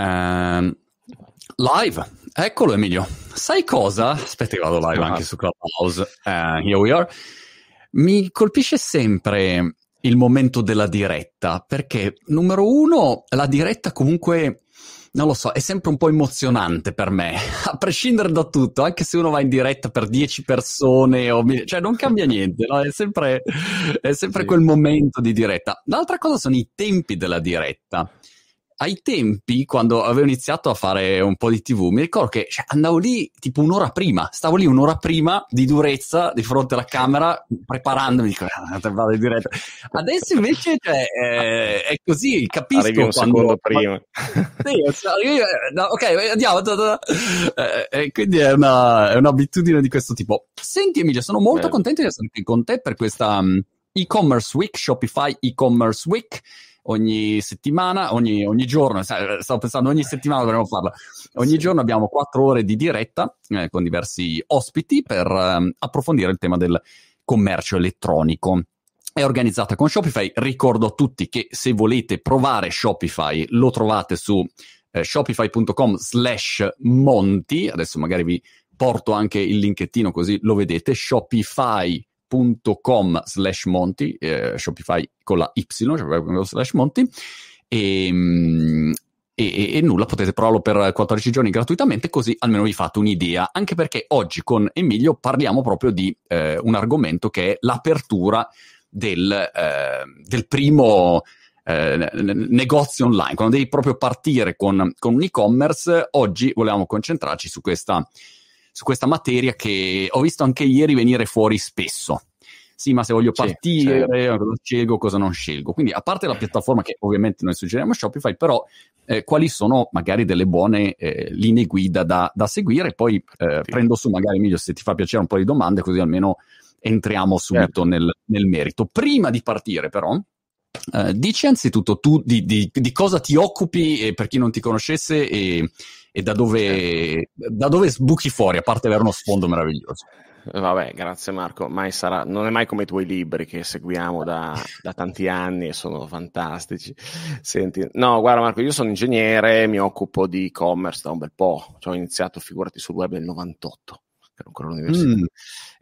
Uh, live, eccolo Emilio. Sai cosa? Aspetta che vado live anche su Clubhouse. Uh, here we are. Mi colpisce sempre il momento della diretta, perché numero uno, la diretta comunque non lo so, è sempre un po' emozionante per me, a prescindere da tutto, anche se uno va in diretta per 10 persone, o, cioè non cambia niente, no? è sempre, è sempre sì. quel momento di diretta. L'altra cosa sono i tempi della diretta ai tempi, quando avevo iniziato a fare un po' di TV, mi ricordo che cioè, andavo lì tipo un'ora prima, stavo lì un'ora prima di durezza di fronte alla camera, preparandomi, dico, ah, vado in diretta. Adesso invece cioè, eh, è così, capisco Arrivi un quando... secondo prima. sì, no, ok, andiamo. Eh, quindi è, una, è, un'abitudine di questo tipo. Senti Emilio, sono molto Beh. contento di essere qui con te per questa um, e-commerce week, Shopify e-commerce week ogni settimana, ogni, ogni giorno, stavo pensando ogni settimana dovremmo farla, ogni sì. giorno abbiamo quattro ore di diretta eh, con diversi ospiti per eh, approfondire il tema del commercio elettronico. È organizzata con Shopify, ricordo a tutti che se volete provare Shopify lo trovate su eh, shopify.com slash monti, adesso magari vi porto anche il linkettino così lo vedete, shopify shopify.com slash monti, eh, Shopify con la Y, shopify.com slash monti, ehm, e, e, e, nulla, potete provarlo per 14 giorni gratuitamente, così almeno vi fate un'idea. Anche perché oggi con Emilio parliamo proprio di eh, un argomento che è l'apertura del, eh, del primo eh, negozio online. Quando devi proprio partire con, con un e-commerce, oggi volevamo concentrarci su questa su questa materia che ho visto anche ieri venire fuori spesso. Sì, ma se voglio partire, certo. cosa scelgo, cosa non scelgo. Quindi, a parte la piattaforma che ovviamente noi suggeriamo Shopify, però eh, quali sono magari delle buone eh, linee guida da, da seguire? Poi eh, sì. prendo su magari meglio se ti fa piacere un po' di domande, così almeno entriamo subito certo. nel, nel merito. Prima di partire, però, Uh, dici anzitutto tu di, di, di, cosa ti occupi eh, per chi non ti conoscesse e, e da, dove, da, dove, sbuchi fuori, a parte avere uno sfondo meraviglioso. Vabbè, grazie Marco. Sarà, non è mai come i tuoi libri che seguiamo da, da tanti anni e sono fantastici. Senti, no, guarda Marco, io sono ingegnere, mi occupo di e-commerce da un bel po'. Cioè, ho iniziato, figurati, sul web nel 98 ero ancora all'università. Mm.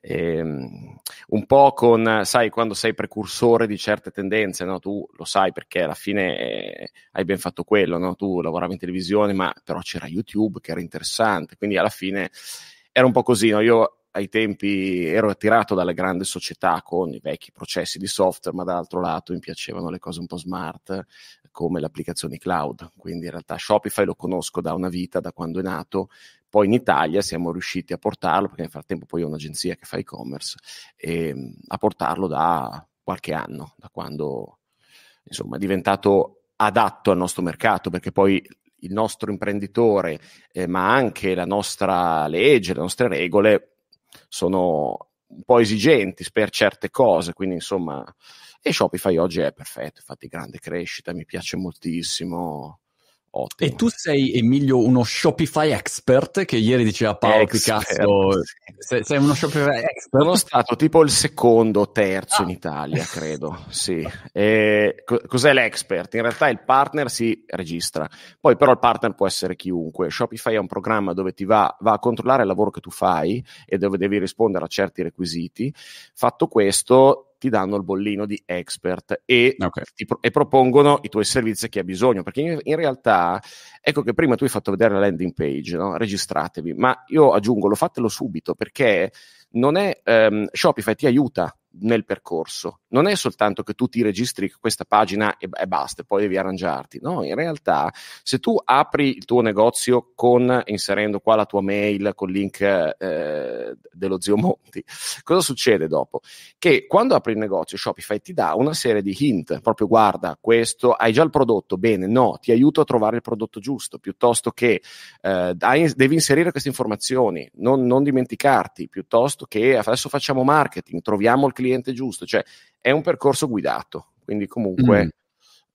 E, ehm, un po' con, sai, quando sei precursore di certe tendenze, no? tu lo sai perché alla fine eh, hai ben fatto quello, no? tu lavoravi in televisione, ma però c'era YouTube che era interessante, quindi alla fine era un po' così. No? Io ai tempi ero attirato dalle grandi società con i vecchi processi di software, ma dall'altro lato mi piacevano le cose un po' smart come le applicazioni cloud. Quindi in realtà Shopify lo conosco da una vita, da quando è nato, poi in Italia siamo riusciti a portarlo, perché nel frattempo poi ho un'agenzia che fa e-commerce, e, ehm, a portarlo da qualche anno, da quando insomma, è diventato adatto al nostro mercato, perché poi il nostro imprenditore, eh, ma anche la nostra legge, le nostre regole sono un po' esigenti per certe cose, quindi insomma, e Shopify oggi è perfetto, infatti grande crescita, mi piace moltissimo Ottimo. E tu sei, Emilio, uno Shopify expert che ieri diceva Paolo expert, Picasso. Sei, sei, uno Shopify expert? Sono stato tipo il secondo o terzo ah. in Italia, credo. sì. E, co- cos'è l'expert? In realtà il partner si registra. Poi però il partner può essere chiunque. Shopify è un programma dove ti va, va a controllare il lavoro che tu fai e dove devi rispondere a certi requisiti. Fatto questo, ti danno il bollino di expert e, okay. ti, e propongono i tuoi servizi a chi ha bisogno. Perché in, in, realtà, ecco che prima tu hai fatto vedere la landing page, no? registratevi, ma io aggiungo, lo fatelo subito perché non è um, Shopify ti aiuta nel percorso. Non è soltanto che tu ti registri questa pagina e, e, basta, poi devi arrangiarti. No, in realtà, se tu apri il tuo negozio con inserendo qua la tua mail con il link eh, dello zio Monti, cosa succede dopo? Che quando apri il negozio, Shopify ti dà una serie di hint, proprio guarda, questo hai già il prodotto, bene, no, ti aiuto a trovare il prodotto giusto, piuttosto che eh, dai, devi inserire queste informazioni, non, non dimenticarti, piuttosto che adesso facciamo marketing, troviamo il cliente giusto, cioè è un percorso guidato, quindi comunque mm.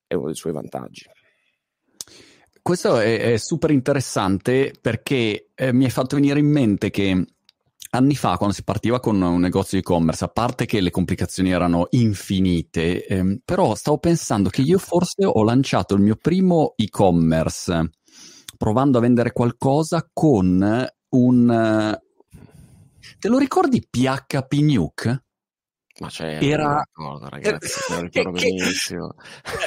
è uno dei suoi vantaggi. Questo è, è super interessante perché eh, mi è fatto venire in mente che anni fa, quando si partiva con un negozio e-commerce, a parte che le complicazioni erano infinite, ehm, però stavo pensando che io forse ho lanciato il mio primo e-commerce provando a vendere qualcosa con un... Te lo ricordi PHP Nuke? Ma c'è era ricordo, ragazzi, te lo ricordo benissimo.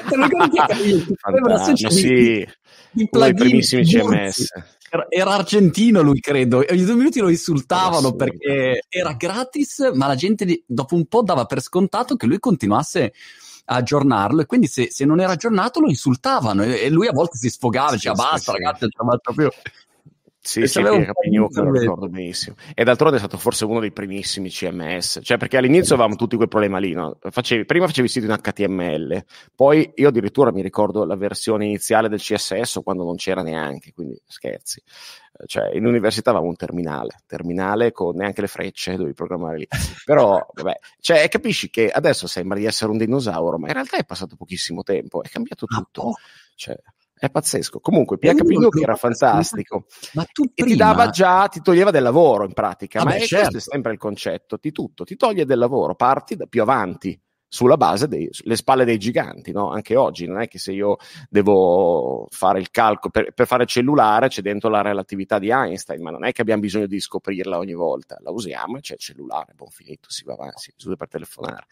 Te lo ricordi PHP sì, uno dei primissimi CMS. Era, era, argentino lui, credo. Ogni due minuti lo insultavano perché era gratis, ma la gente dopo un po' dava per scontato che lui continuasse a aggiornarlo e quindi se, se non era aggiornato lo insultavano e, e, lui a volte si sfogava, diceva sì, basta sì, ragazzi, non ce la faccio più. Sì, sì, che Capignucco lo ricordo benissimo. E d'altronde è stato forse uno dei primissimi CMS, cioè perché all'inizio avevamo tutti quel problema lì, no? facevi, prima facevi siti in HTML, poi io addirittura mi ricordo la versione iniziale del CSS quando non c'era neanche, quindi scherzi. Cioè, in università avevamo un terminale, terminale con neanche le frecce, dovevi programmare lì. Però, vabbè, cioè, capisci che adesso sembra di essere un dinosauro, ma in realtà è passato pochissimo tempo, è cambiato tutto. Cioè, è pazzesco. Comunque, PHP Duke era fantastico. Ma tu prima... E ti dava già, ti toglieva del lavoro in pratica. Ah ma beh, è, certo. questo è sempre il concetto di tutto. Ti toglie del lavoro, parti da più avanti sulla base delle spalle dei giganti, no? Anche oggi non è che se io devo fare il calcolo per, per, fare cellulare c'è dentro la relatività di Einstein, ma non è che abbiamo bisogno di scoprirla ogni volta, la usiamo e c'è il cellulare, buon finito, si va avanti, si usa per telefonare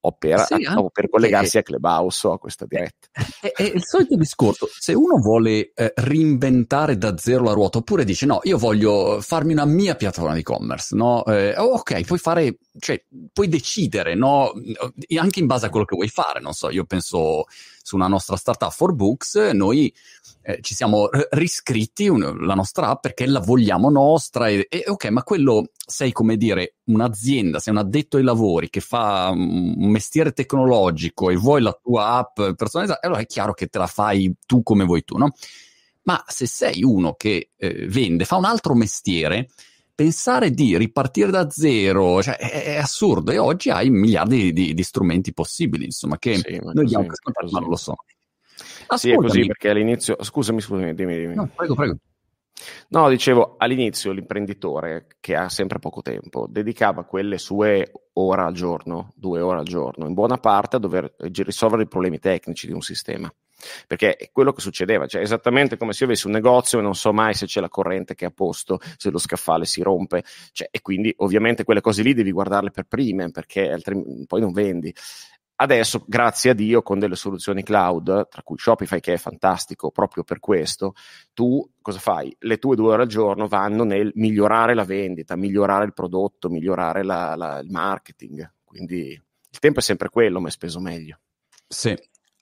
o per, sì, a, o per collegarsi a Clubhouse o a questa diretta. È, è, il solito discorso, se uno vuole eh, reinventare da zero la ruota oppure dice no, io voglio farmi una mia piattaforma di e-commerce, no? Eh, oh, ok, puoi fare, cioè, puoi decidere, no? Anche in base a quello che vuoi fare, non so, io penso su una nostra startup for books, noi eh, ci siamo riscritti un, la nostra app perché la vogliamo nostra e, e, ok, ma quello sei come dire un'azienda, sei un addetto ai lavori che fa un mestiere tecnologico e vuoi la tua app personalizzata, allora è chiaro che te la fai tu come vuoi tu, no? Ma se sei uno che eh, vende, fa un altro mestiere, pensare di ripartire da zero cioè, è, è, assurdo e oggi hai miliardi di, di strumenti possibili, insomma, che sì, noi diamo per scontato, ma non lo so. Ascoltami. Sì, è così perché all'inizio, scusami, scusami, dimmi, dimmi. No, prego, prego. No, dicevo, all'inizio l'imprenditore, che ha sempre poco tempo, dedicava quelle sue ore al giorno, due ore al giorno, in buona parte a dover risolvere i problemi tecnici di un sistema. Perché è quello che succedeva, cioè esattamente come se io avessi un negozio e non so mai se c'è la corrente che è a posto, se lo scaffale si rompe, cioè, e quindi ovviamente quelle cose lì devi guardarle per prime perché altrimenti poi non vendi. Adesso, grazie a Dio, con delle soluzioni cloud, tra cui Shopify che è fantastico proprio per questo, tu cosa fai? Le tue due ore al giorno vanno nel migliorare la vendita, migliorare il prodotto, migliorare la, la, il marketing. Quindi il tempo è sempre quello, ma è speso meglio. Sì,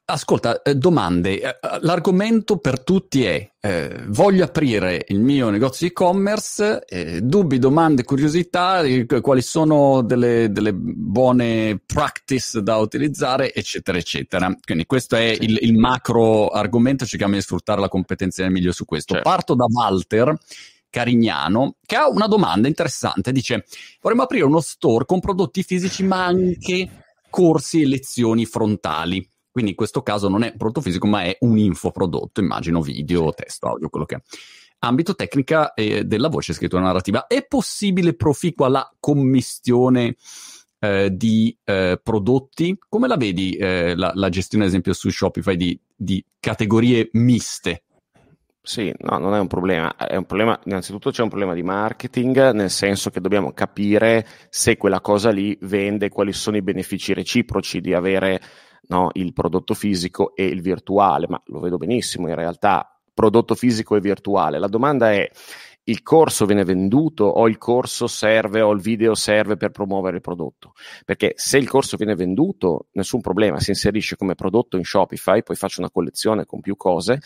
Ascolta, eh, domande. Eh, l'argomento per tutti è: eh, voglio aprire il mio negozio e-commerce, eh, dubbi, domande, curiosità, quali sono delle, delle, buone practice da utilizzare, eccetera, eccetera. Quindi questo è il, il, macro argomento, cerchiamo di sfruttare la competenza del meglio su questo. Certo. Parto da Walter. Carignano, che ha una domanda interessante. Dice: Vorremmo aprire uno store con prodotti fisici, ma anche corsi e lezioni frontali. Quindi in questo caso non è un prodotto fisico, ma è un infoprodotto, immagino video, testo, audio, quello che è. Ambito tecnica eh, della voce scrittura narrativa. È possibile proficua la commistione eh, di eh, prodotti? Come la vedi eh, la, la, gestione, ad esempio, su Shopify di, di categorie miste? Sì, no, non è un problema. È un problema, innanzitutto c'è un problema di marketing, nel senso che dobbiamo capire se quella cosa lì vende, quali sono i benefici reciproci di avere no? il prodotto fisico e il virtuale, ma lo vedo benissimo in realtà, prodotto fisico e virtuale. La domanda è, il corso viene venduto o il corso serve o il video serve per promuovere il prodotto? Perché se il corso viene venduto, nessun problema, si inserisce come prodotto in Shopify, poi faccio una collezione con più cose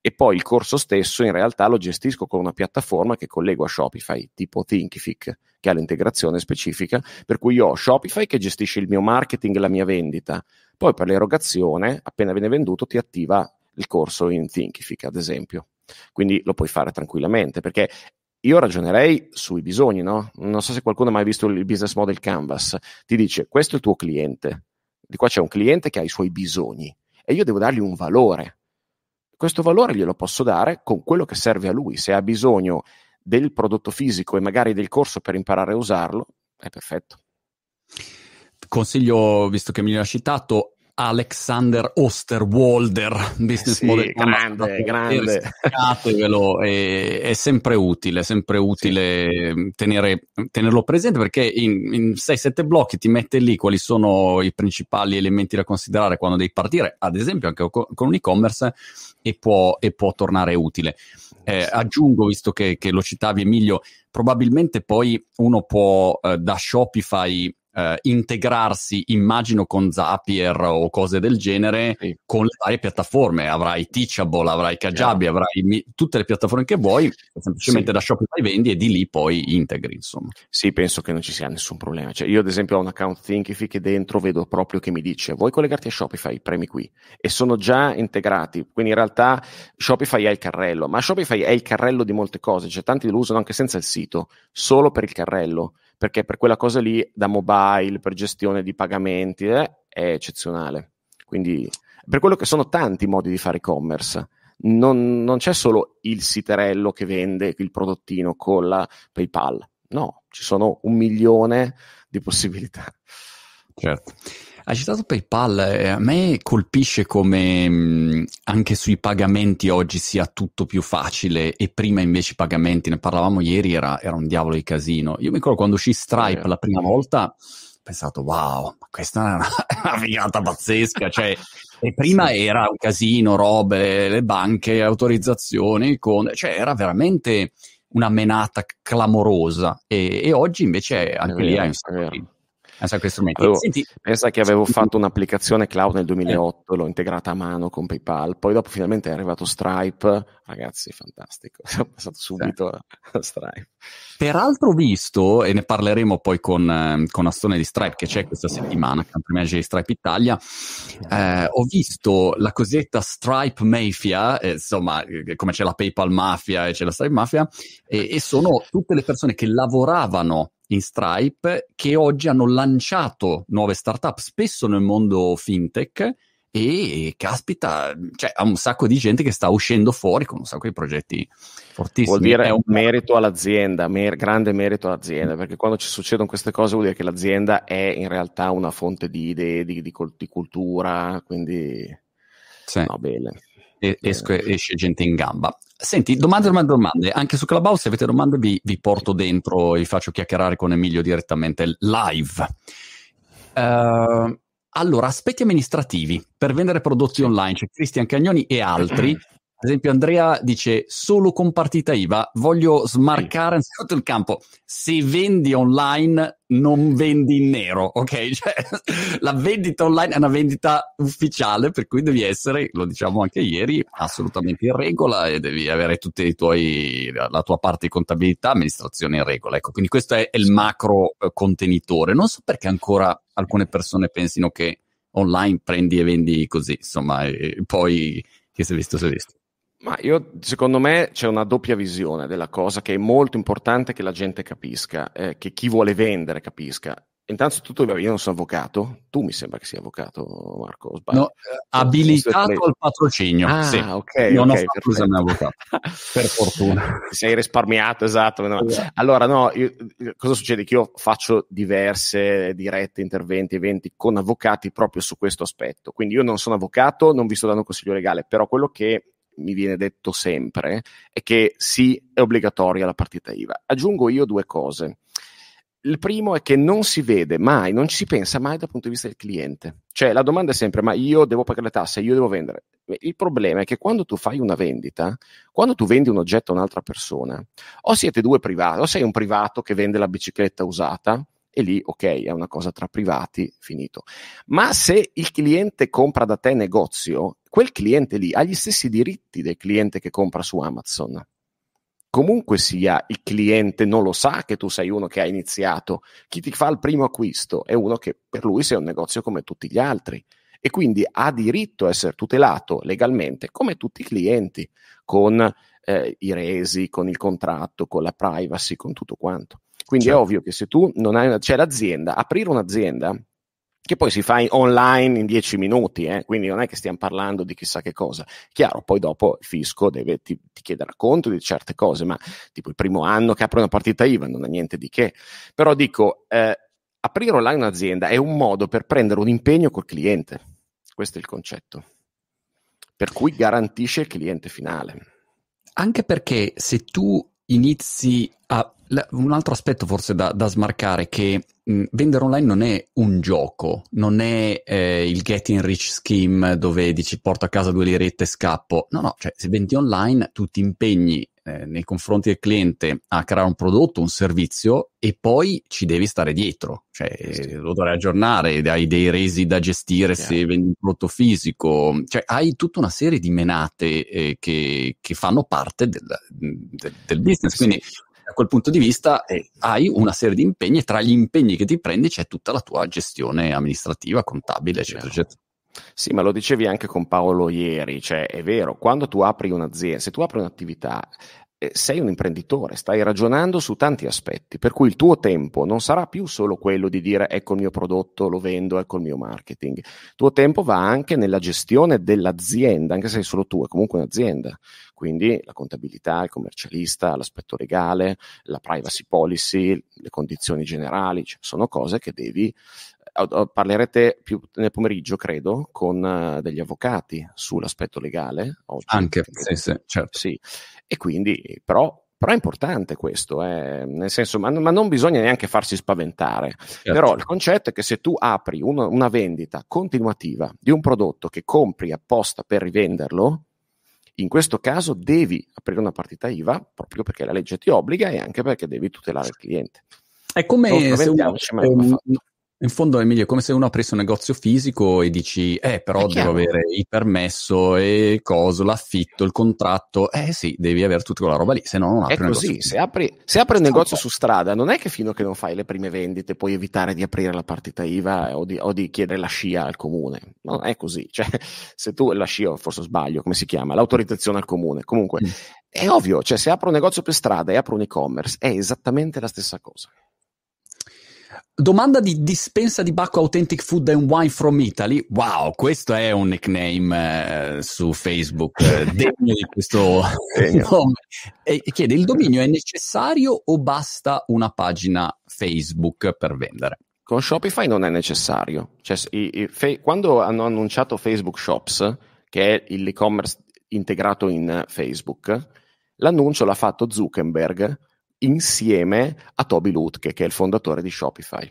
e poi il corso stesso in realtà lo gestisco con una piattaforma che collego a Shopify, tipo Thinkific, che ha l'integrazione specifica, per cui io ho Shopify che gestisce il mio marketing e la mia vendita, poi per l'erogazione, appena viene venduto, ti attiva il corso in Thinkific, ad esempio. Quindi lo puoi fare tranquillamente, perché io ragionerei sui bisogni, no? Non so se qualcuno ha mai visto il business model Canvas. Ti dice, questo è il tuo cliente. Di qua c'è un cliente che ha i suoi bisogni e io devo dargli un valore. Questo valore glielo posso dare con quello che serve a lui. Se ha bisogno del prodotto fisico e magari del corso per imparare a usarlo, è perfetto consiglio, visto che mi l'ha citato, Alexander Osterwalder, business sì, model. Grande, grande. È, è, sempre utile, sempre utile sì. tenere, tenerlo presente perché in, in 6-7 blocchi ti mette lì quali sono i principali elementi da considerare quando devi partire, ad esempio anche con, con un e-commerce e può, e può tornare utile. Eh, aggiungo, visto che, che, lo citavi Emilio, probabilmente poi uno può eh, da Shopify eh, integrarsi, immagino, con Zapier o cose del genere sì. con le varie piattaforme. Avrai Teachable, avrai Kajabi, yeah. avrai mi- tutte le piattaforme che vuoi, semplicemente sì. da Shopify vendi e di lì poi integri, insomma. Sì, penso che non ci sia nessun problema. Cioè, io, ad esempio, ho un account Thinkific che dentro vedo proprio che mi dice vuoi collegarti a Shopify? Premi qui. E sono già integrati. Quindi in realtà Shopify è il carrello, ma Shopify è il carrello di molte cose. Cioè, tanti lo usano anche senza il sito, solo per il carrello perché per quella cosa lì da mobile, per gestione di pagamenti, eh, è eccezionale. Quindi per quello che sono tanti modi di fare e-commerce. Non, non c'è solo il siterello che vende il prodottino con la PayPal, no, ci sono un milione di possibilità. Certo. Hai citato PayPal, eh, a me colpisce come mh, anche sui pagamenti oggi sia tutto più facile e prima invece i pagamenti, ne parlavamo ieri, era, era un diavolo di casino. Io mi ricordo quando uscì Stripe yeah. la prima volta, ho pensato wow, questa è una, una figata pazzesca, cioè e prima era un casino, robe, le banche, autorizzazioni, con, cioè era veramente una menata clamorosa e, e oggi invece anche lì hai un sacco di pensa a questi strumenti. Avevo, Senti, pensa che avevo fatto un'applicazione cloud nel 2008, eh. l'ho integrata a mano con PayPal, poi dopo finalmente è arrivato Stripe, ragazzi, fantastico, sono passato subito sì. a Stripe. Peraltro visto, e ne parleremo poi con, eh, con Astone di Stripe che c'è questa settimana, Country Manager di Stripe Italia, eh, ho visto la cosiddetta Stripe Mafia, eh, insomma, eh, come c'è la PayPal Mafia e c'è la Stripe Mafia, e, e sono tutte le persone che lavoravano in Stripe che oggi hanno lanciato nuove startup, spesso nel mondo fintech, e caspita, cioè, ha un sacco di gente che sta uscendo fuori con un sacco di progetti fortissimi. Vuol dire è un merito all'azienda, mer- grande merito all'azienda, perché quando ci succedono queste cose vuol dire che l'azienda è in realtà una fonte di idee, di, di, di cultura, quindi sì. no, bene. E, esce, esce gente in gamba. Senti, domande, domande, domande. Anche su Clubhouse, se avete domande, vi, vi porto dentro e vi faccio chiacchierare con Emilio direttamente live. Uh, allora, aspetti amministrativi per vendere prodotti online. C'è Cristian Cagnoni e altri ad esempio, Andrea dice solo con partita IVA, voglio smarcare tutto il campo. Se vendi online, non vendi in nero, ok? Cioè, la vendita online è una vendita ufficiale, per cui devi essere, lo diciamo anche ieri, assolutamente in regola e devi avere tutti i tuoi, la tua parte di contabilità, amministrazione in regola. Ecco, quindi questo è, è il macro eh, contenitore. Non so perché ancora alcune persone pensino che online prendi e vendi così, insomma, e poi chi si è visto si è visto. Ma io, secondo me, c'è una doppia visione della cosa che è molto importante che la gente capisca, eh, che chi vuole vendere capisca. Intanto tutto, io non sono avvocato, tu mi sembra che sia avvocato, Marco. No, abilitato al patrocinio. Ah, sì. ok. Non okay, ho fatto esame avvocato, per fortuna. Ti sei risparmiato, esatto. No. Allora, no, io, cosa succede? Che io faccio diverse dirette, interventi, eventi con avvocati proprio su questo aspetto. Quindi io non sono avvocato, non vi sto dando un consiglio legale, però quello che mi viene detto sempre è che sì, è obbligatoria la partita IVA. Aggiungo io due cose. Il primo è che non si vede mai, non ci si pensa mai dal punto di vista del cliente. Cioè la domanda è sempre, ma io devo pagare le tasse, io devo vendere. Il problema è che quando tu fai una vendita, quando tu vendi un oggetto a un'altra persona, o siete due privati, o sei un privato che vende la bicicletta usata, e lì ok, è una cosa tra privati, finito. Ma se il cliente compra da te negozio, quel cliente lì ha gli stessi diritti del cliente che compra su Amazon. Comunque sia, il cliente non lo sa che tu sei uno che ha iniziato. Chi ti fa il primo acquisto è uno che per lui sei un negozio come tutti gli altri e quindi ha diritto a essere tutelato legalmente come tutti i clienti, con eh, i resi, con il contratto, con la privacy, con tutto quanto. Quindi certo. è ovvio che se tu non hai una, cioè l'azienda, aprire un'azienda che poi si fa in online in dieci minuti, eh? quindi non è che stiamo parlando di chissà che cosa. Chiaro, poi dopo il fisco deve, ti, ti chiederà conto di certe cose, ma tipo il primo anno che apre una partita IVA non ha niente di che. Però dico, eh, aprire online un'azienda è un modo per prendere un impegno col cliente Questo è il concetto. Per cui garantisce il cliente finale. Anche perché se tu inizi a... Un altro aspetto forse da, da smarcare che mh, vendere online non è un gioco, non è eh, il getting rich scheme dove dici porto a casa due lirette e scappo. No, no, cioè se vendi online tu ti impegni eh, nei confronti del cliente a creare un prodotto, un servizio e poi ci devi stare dietro, cioè sì. lo dovrai aggiornare, hai dei resi da gestire yeah. se vendi un prodotto fisico, cioè hai tutta una serie di menate eh, che, che, fanno parte del, del, del business, sì. quindi da quel punto di vista eh, hai una serie di impegni e tra gli impegni che ti prendi c'è tutta la tua gestione amministrativa, contabile, eccetera, eccetera. Sì, ma lo dicevi anche con Paolo ieri, cioè è vero, quando tu apri un'azienda, se tu apri un'attività, eh, sei un imprenditore, stai ragionando su tanti aspetti, per cui il tuo tempo non sarà più solo quello di dire ecco il mio prodotto, lo vendo, ecco il mio marketing. Il tuo tempo va anche nella gestione dell'azienda, anche se sei solo tu, è comunque un'azienda. Quindi la contabilità, il commercialista, l'aspetto legale, la privacy policy, le condizioni generali, cioè sono cose che devi parlerete più nel pomeriggio, credo, con uh, degli avvocati sull'aspetto legale. Oggi, Anche, sì, sì, certo. Sì. E quindi, però, però è importante questo, eh, nel senso, ma, ma, non bisogna neanche farsi spaventare. Certo. Però il concetto è che se tu apri uno, una vendita continuativa di un prodotto che compri apposta per rivenderlo, in questo caso devi aprire una partita IVA proprio perché la legge ti obbliga e anche perché devi tutelare il cliente. È come se uno, in fondo, Emilio, è come se uno aprisse un negozio fisico e dici, eh, però devo avere il permesso e coso, l'affitto, il contratto. Eh sì, devi avere tutta quella roba lì, se no non apri È così, se apri, se apri un negozio su strada, non è che fino a che non fai le prime vendite puoi evitare di aprire la partita IVA o di, o di chiedere la scia al comune. Non è così. Cioè, se tu, la scia, forse sbaglio, come si chiama? L'autorizzazione al comune. Comunque, mm. è ovvio, cioè se apro un negozio per strada e apro un e-commerce, è esattamente la stessa cosa. Domanda di dispensa di Bacco Authentic Food and Wine from Italy. Wow, questo è un nickname eh, su Facebook eh, degno di questo nome. E chiede: il dominio è necessario o basta una pagina Facebook per vendere? Con Shopify non è necessario. Cioè, i, i, fe- quando hanno annunciato Facebook Shops, che è l'e-commerce integrato in Facebook, l'annuncio l'ha fatto Zuckerberg insieme a Toby Lutke, che è il fondatore di Shopify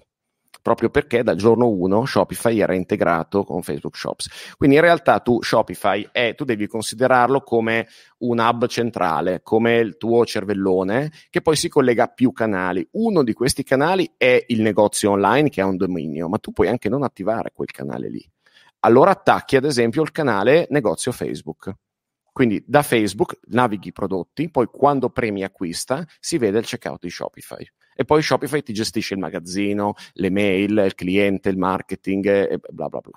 proprio perché dal giorno 1 Shopify era integrato con Facebook Shops. Quindi in realtà tu Shopify è, tu devi considerarlo come un hub centrale, come il tuo cervellone, che poi si collega a più canali. Uno di questi canali è il negozio online che ha un dominio, ma tu puoi anche non attivare quel canale lì. Allora attacchi ad esempio il canale negozio Facebook. Quindi da Facebook navighi i prodotti, poi quando premi acquista si vede il checkout di Shopify. E poi Shopify ti gestisce il magazzino, le mail, il cliente, il marketing e bla bla bla.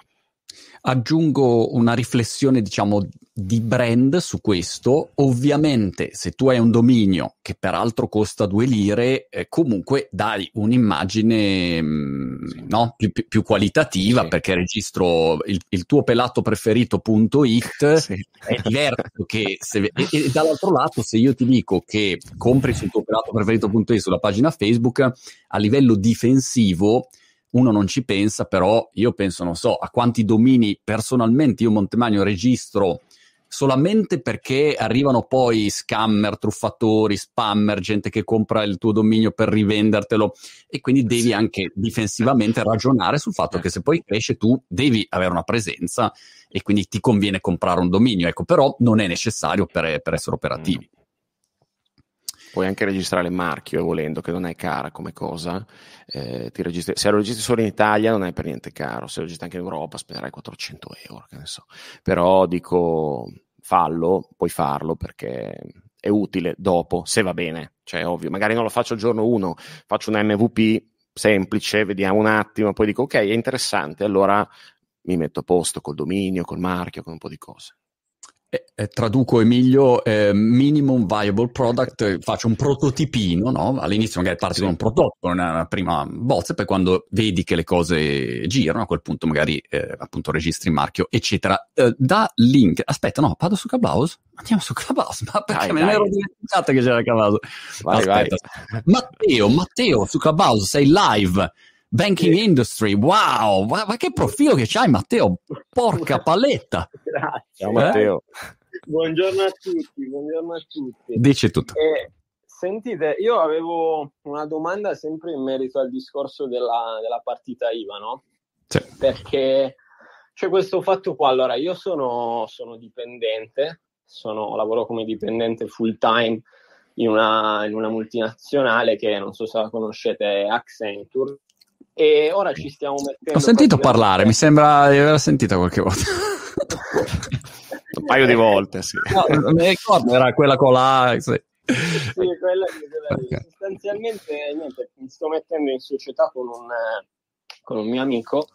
Aggiungo una riflessione, diciamo, di brand su questo. Ovviamente, se tu hai un dominio che peraltro costa due lire, eh, comunque dai un'immagine mh, mm, no? più, più, più, qualitativa sì. perché registro il, il, tuo pelato preferito.it sì. è diverso che se, e, e, dall'altro lato, se io ti dico che compri sul tuo pelato preferito.it sulla pagina Facebook, a livello difensivo uno non ci pensa, però io penso, non so, a quanti domini personalmente io Montemagno registro solamente perché arrivano poi scammer, truffatori, spammer, gente che compra il tuo dominio per rivendertelo e quindi devi anche difensivamente ragionare sul fatto che se poi cresce tu devi avere una presenza e quindi ti conviene comprare un dominio, ecco, però non è necessario per, per essere operativi. Puoi anche registrare il marchio volendo, che non è cara come cosa. Eh, registri- se lo registri solo in Italia non è per niente caro, se lo registri anche in Europa spenderai 400 euro, che ne so. Però dico, fallo, puoi farlo perché è utile dopo, se va bene. Cioè, ovvio, magari non lo faccio il giorno 1, faccio un MVP semplice, vediamo un attimo, poi dico ok, è interessante, allora mi metto a posto col dominio, col marchio, con un po' di cose. Eh, eh, traduco Emilio, eh, minimum viable product, eh, faccio un prototipino, no? all'inizio magari parti sì. con un prototipo, una prima bozza, poi quando vedi che le cose girano, a quel punto magari eh, appunto registri il marchio, eccetera. Eh, da link, aspetta, no, vado su Clubhouse? Andiamo su Clubhouse, ma perché vai, me ne ero dimenticato che c'era Clubhouse? Vai, aspetta. Vai. Matteo, Matteo, su Clubhouse sei live banking sì. industry. Wow, ma, ma, che profilo che c'hai, Matteo! Porca paletta! Grazie. Ciao, Matteo. Buongiorno a tutti, buongiorno a tutti. Dici tutto. Eh, sentite, io avevo una domanda sempre in merito al discorso della, della partita IVA, no? Sì. Perché c'è questo fatto qua. Allora, io sono, sono dipendente, sono, lavoro come dipendente full time in una, in una multinazionale che non so se la conoscete, Accenture. E ora ci stiamo mettendo. Ho sentito parlare, mi sembra di aver sentito qualche volta. Un paio di volte, sì. No, non mi ricordo, era quella con la. Sì. sì, quella che okay. sostanzialmente niente, mi sto mettendo in società con un, con un mio amico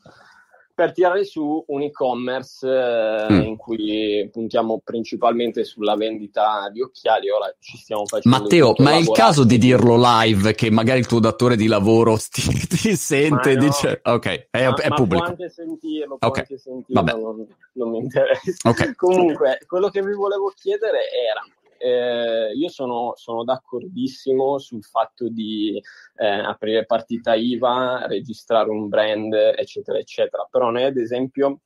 per tirare su un e-commerce eh, mm. in cui puntiamo principalmente sulla vendita di occhiali. Ora ci stiamo facendo. Matteo, ma è il caso di dirlo live che magari il tuo datore di lavoro ti, ti sente e no, dice ok, è, ma, è ma pubblico. Può anche sentirlo, può okay. anche sentirlo, non, non, mi interessa. Okay. Comunque, quello che vi volevo chiedere era eh, io sono, sono, d'accordissimo sul fatto di eh, aprire partita IVA, registrare un brand, eccetera, eccetera. Però noi, ad esempio,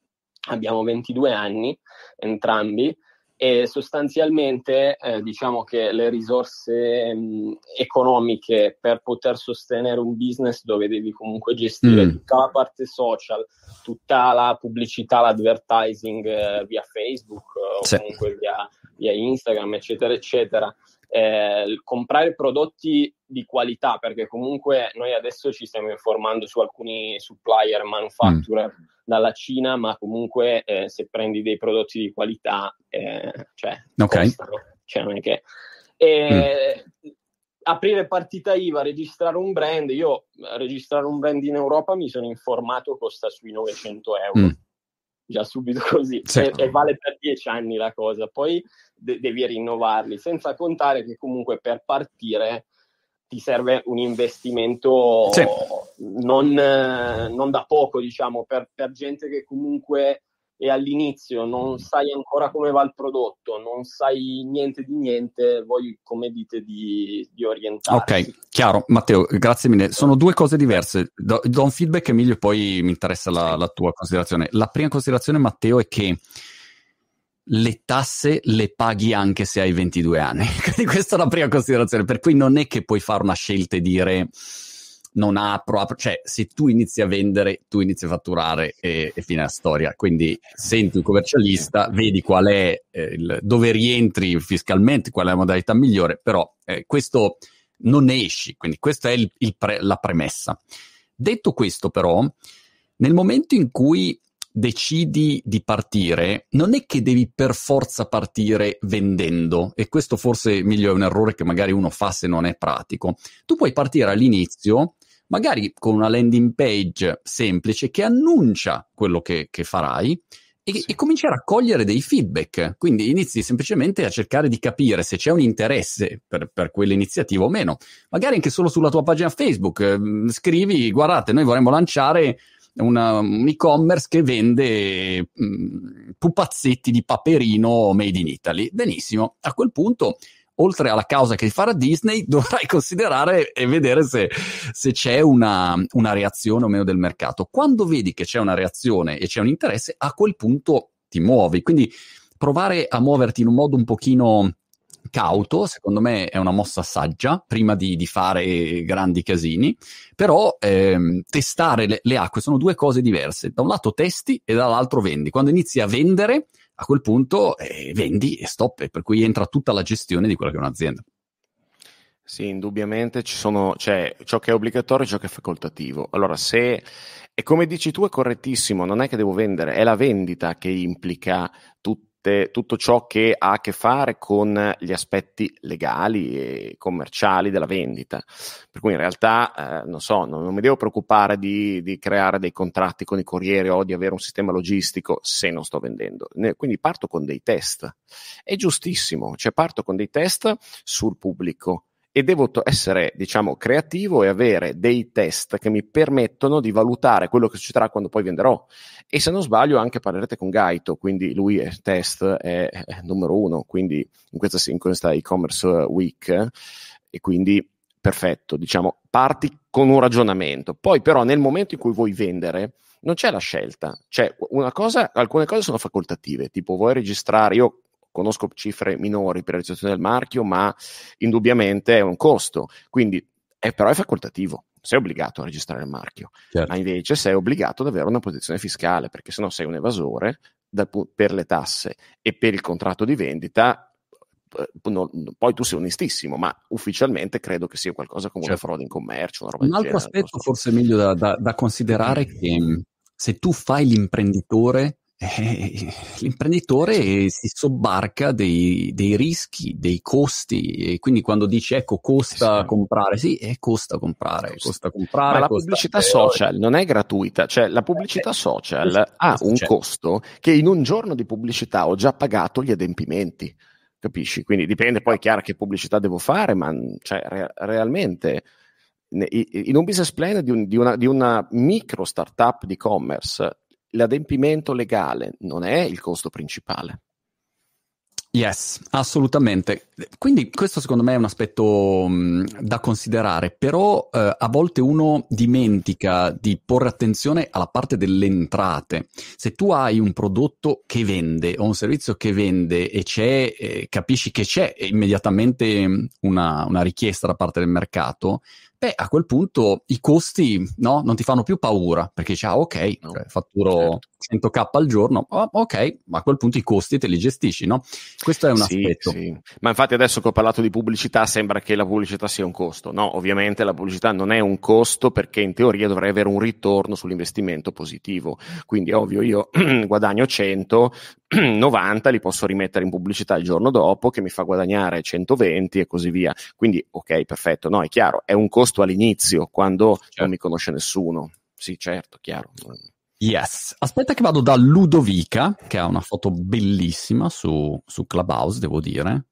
abbiamo 22 anni, entrambi, e sostanzialmente eh, diciamo che le risorse mh, economiche per poter sostenere un business dove devi comunque gestire mm. tutta la parte social, tutta la pubblicità, l'advertising eh, via Facebook o sì. comunque via via Instagram, eccetera, eccetera. Eh, comprare prodotti di qualità, perché comunque noi adesso ci stiamo informando su alcuni supplier manufacturer mm. dalla Cina, ma comunque eh, se prendi dei prodotti di qualità, eh, cioè, okay. costano, cioè non è che... Mm. Aprire partita IVA, registrare un brand, io registrare un brand in Europa mi sono informato costa sui 900 euro. Mm già subito così sì. e, e, vale per dieci anni la cosa, poi de- devi rinnovarli, senza contare che comunque per partire ti serve un investimento sì. non, non, da poco, diciamo, per, per gente che comunque e all'inizio non sai ancora come va il prodotto, non sai niente di niente, voi come dite di, di orientarsi. Ok, chiaro. Matteo, grazie mille. Sono due cose diverse. Do, do un feedback, Emilio, e poi mi interessa la, la tua considerazione. La prima considerazione, Matteo, è che le tasse le paghi anche se hai 22 anni. Quindi questa è la prima considerazione, per cui non è che puoi fare una scelta e dire non apro, apro, cioè se tu inizi a vendere, tu inizi a fatturare e, e fine la storia. Quindi senti un commercialista, vedi qual è eh, il, dove rientri fiscalmente, qual è la modalità migliore, però eh, questo non ne esci, quindi questa è il, il pre, la premessa. Detto questo però, nel momento in cui decidi di partire, non è che devi per forza partire vendendo, e questo forse meglio è un errore che magari uno fa se non è pratico. Tu puoi partire all'inizio magari con una landing page semplice che annuncia quello che, che farai e, sì. e cominci a raccogliere dei feedback. Quindi inizi semplicemente a cercare di capire se c'è un interesse per, per quell'iniziativa o meno. Magari anche solo sulla tua pagina Facebook eh, scrivi, guardate, noi vorremmo lanciare una, un e-commerce che vende mh, mm, pupazzetti di paperino made in Italy. Benissimo, a quel punto oltre alla causa che farà Disney, dovrai considerare e vedere se, se c'è una, una, reazione o meno del mercato. Quando vedi che c'è una reazione e c'è un interesse, a quel punto ti muovi. Quindi provare a muoverti in un modo un pochino cauto, secondo me è una mossa saggia prima di, di fare grandi casini, però ehm, testare le, le acque sono due cose diverse. Da un lato testi e dall'altro vendi. Quando inizi a vendere a quel punto eh, vendi e stop, per cui entra tutta la gestione di quella che è un'azienda. Sì, indubbiamente ci sono, c'è ciò che è obbligatorio e ciò che è facoltativo. Allora, se, e come dici tu è correttissimo, non è che devo vendere, è la vendita che implica tutto tutte, tutto ciò che ha a che fare con gli aspetti legali e commerciali della vendita. Per cui in realtà, eh, non so, non, non, mi devo preoccupare di, di, creare dei contratti con i corrieri o di avere un sistema logistico se non sto vendendo. Quindi parto con dei test. È giustissimo, cioè parto con dei test sul pubblico e devo essere, diciamo, creativo e avere dei test che mi permettono di valutare quello che succederà quando poi venderò. E se non sbaglio anche parlerete con Gaito, quindi lui è test è, numero uno, quindi in questa, in questa e-commerce week e quindi perfetto, diciamo, parti con un ragionamento. Poi però nel momento in cui vuoi vendere, non c'è la scelta. Cioè, cosa, alcune cose sono facoltative, tipo vuoi registrare, io conosco cifre minori per la registrazione del marchio, ma indubbiamente è un costo, quindi è, però è facoltativo. Sei obbligato a registrare il marchio, certo. ma invece sei obbligato ad avere una posizione fiscale, perché sennò sei un evasore da, per le tasse e per il contratto di vendita eh, no, poi tu sei onestissimo, ma ufficialmente credo che sia qualcosa come certo. una frode in commercio. Un altro genere, aspetto forse meglio da, da, da considerare è che mm, se tu fai l'imprenditore eh, l'imprenditore si sobbarca dei, dei, rischi, dei costi e quindi quando dici ecco costa sì. comprare, sì, è costa comprare, costa, costa comprare. Ma la pubblicità social non è gratuita, cioè la pubblicità eh, social eh, ha un c'è. costo che in un giorno di pubblicità ho già pagato gli adempimenti, capisci? Quindi dipende poi, chiaro, che pubblicità devo fare, ma cioè, re- realmente in un business plan di, un, di, una, di una micro startup di e-commerce l'adempimento legale non è il costo principale. Yes, assolutamente. Quindi questo secondo me è un aspetto mh, da considerare, però eh, a volte uno dimentica di porre attenzione alla parte delle entrate. Se tu hai un prodotto che vende o un servizio che vende e c'è, eh, capisci che c'è immediatamente una, una richiesta da parte del mercato, beh, a quel punto i costi no, non ti fanno più paura perché dici, ah, ok, no, cioè, fatturo certo. 100k al giorno, oh, ok, ma a quel punto i costi te li gestisci, no? Questo è un sì, aspetto. Sì. Ma infatti adesso che ho parlato di pubblicità sembra che la pubblicità sia un costo. No, ovviamente la pubblicità non è un costo perché in teoria dovrei avere un ritorno sull'investimento positivo. Quindi ovvio io guadagno 100, 90 li posso rimettere in pubblicità il giorno dopo che mi fa guadagnare 120 e così via. Quindi ok, perfetto, no, è chiaro, è un costo all'inizio quando certo. non mi conosce nessuno. Sì, certo, chiaro. Yes, aspetta che vado da Ludovica, che ha una foto bellissima su, su Clubhouse, devo dire.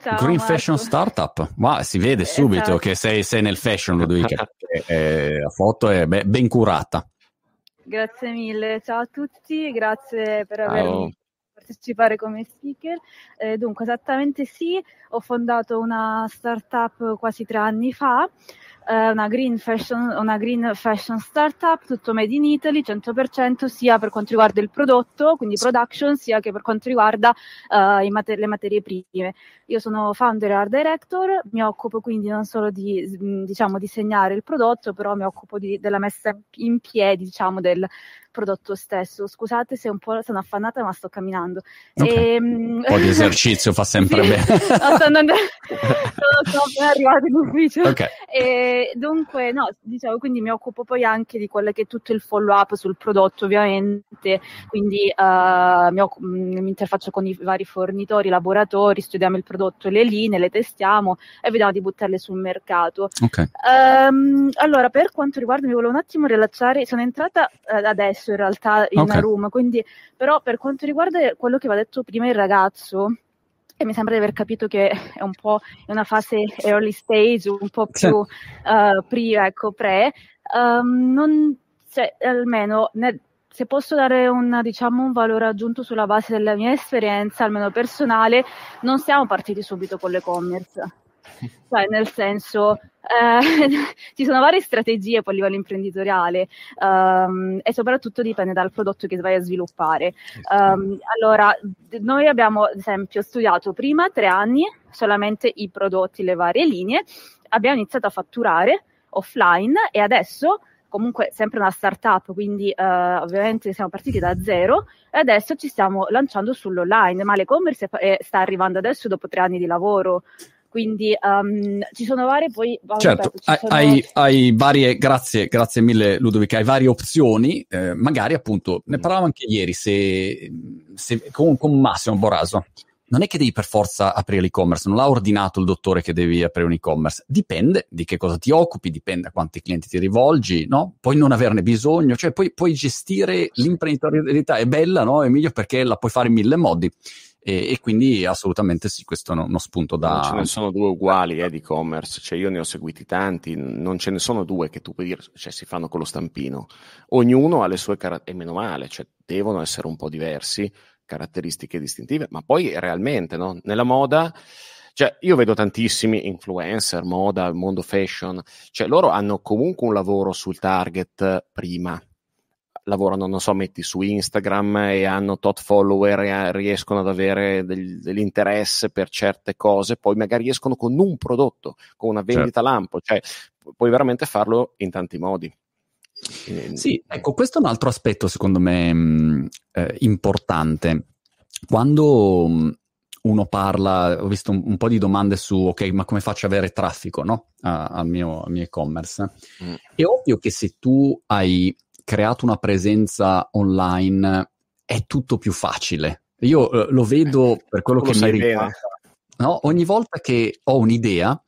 Ciao, Green Marco. Fashion Startup, wow, si vede subito esatto. che sei, sei, nel fashion, Ludovica. eh, la foto è be- ben curata. Grazie mille, ciao a tutti, grazie per avermi partecipare come speaker. Eh, dunque, esattamente sì, ho fondato una startup quasi tre anni fa eh, una, green fashion, una green fashion startup, tutto made in Italy, 100% sia per quanto riguarda il prodotto, quindi production, sia che per quanto riguarda uh, mater- le materie prime. Io sono founder e art director, mi occupo quindi non solo di diciamo, disegnare il prodotto, però mi occupo di, della messa in piedi diciamo, del, prodotto stesso. Scusate se un po' sono affannata, ma sto camminando. Okay. E, ehm, un po' di esercizio fa sempre sì. bene. no, sono, andando... sono appena arrivata in ufficio. Okay. E dunque, no, diciamo, quindi mi occupo poi anche di quello che è tutto il follow up sul prodotto, ovviamente. Quindi uh, mi, occupo, mm, mi interfaccio con i vari fornitori, laboratori, studiamo il prodotto, le linee, le testiamo e vediamo di buttarle sul mercato. Okay. Um, allora, per quanto riguarda, mi volevo un attimo rilasciare, sono entrata uh, adesso adesso in realtà in okay. room, quindi però per quanto riguarda quello che aveva detto prima il ragazzo, e mi sembra di aver capito che è un po' in una fase early stage, un po' più uh, pre, ecco, pre, um, non, cioè, almeno ne, se posso dare un, diciamo, un valore aggiunto sulla base della mia esperienza, almeno personale, non siamo partiti subito con l'e-commerce cioè, nel senso, eh, ci sono varie strategie poi a livello imprenditoriale um, e soprattutto dipende dal prodotto che vai a sviluppare. Um, allora, noi abbiamo ad esempio studiato prima tre anni solamente i prodotti, le varie linee, abbiamo iniziato a fatturare offline e adesso comunque sempre una startup, quindi uh, ovviamente siamo partiti da zero e adesso ci stiamo lanciando sull'online, ma l'e-commerce è, sta arrivando adesso dopo tre anni di lavoro. Quindi um, ci sono varie, poi... Certo, ripeto, sono... hai, hai, varie, grazie, grazie mille Ludovica, hai varie opzioni, eh, magari appunto, ne parlavamo anche ieri, se, se con, con Massimo Boraso, non è che devi per forza aprire l'e-commerce, non l'ha ordinato il dottore che devi aprire un e-commerce, dipende di che cosa ti occupi, dipende a quanti clienti ti rivolgi, no? Puoi non averne bisogno, cioe puoi, puoi gestire l'imprenditorialità, è bella, no? È meglio perché la puoi fare in mille modi. E, e, quindi assolutamente sì, questo è uno spunto da... Non ce ne sono due uguali eh, di e-commerce, cioè io ne ho seguiti tanti, non ce ne sono due che tu puoi dire, cioè si fanno con lo stampino. Ognuno ha le sue caratteristiche, meno male, cioè devono essere un po' diversi, caratteristiche distintive, ma poi realmente no? nella moda Cioè, io vedo tantissimi influencer, moda, mondo fashion, cioè loro hanno comunque un lavoro sul target prima. Lavorano, non so, metti su Instagram e hanno tot follower e riescono ad avere del, dell'interesse per certe cose, poi magari escono con un prodotto, con una vendita certo. lampo, cioè puoi veramente farlo in tanti modi. Sì, ecco, questo è un altro aspetto secondo me mm, eh, importante. Quando mm, uno parla, ho visto un, un, po' di domande su, ok, ma come faccio ad avere traffico no? al, mio, al, mio, e-commerce? Mm. È ovvio che se tu hai creato una presenza online è tutto più facile. Io eh, lo vedo per quello che mi riguarda. No? Ogni volta che ho un'idea,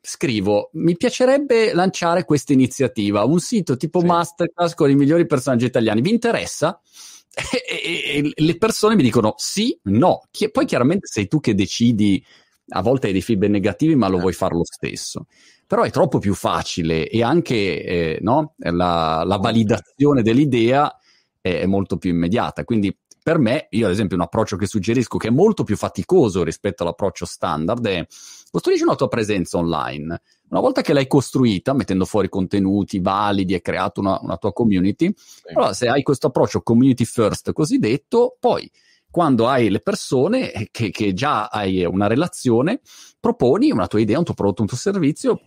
scrivo, mi piacerebbe lanciare questa iniziativa, un sito tipo sì. Masterclass con i migliori personaggi italiani, vi interessa? E, e, e le persone mi dicono sì, no. Chi, poi chiaramente sei tu che decidi, a volte hai dei feedback negativi, ma lo eh. vuoi fare lo stesso. Però è troppo più facile e anche eh, no? la, la, validazione dell'idea è, è molto più immediata. Quindi per me, io ad esempio un approccio che suggerisco che è molto più faticoso rispetto all'approccio standard è costruisci una tua presenza online. Una volta che l'hai costruita, mettendo fuori contenuti validi e creato una, una tua community, sì. allora se hai questo approccio community first cosiddetto, poi quando hai le persone che, che, già hai una relazione, proponi una tua idea, un tuo prodotto, un tuo servizio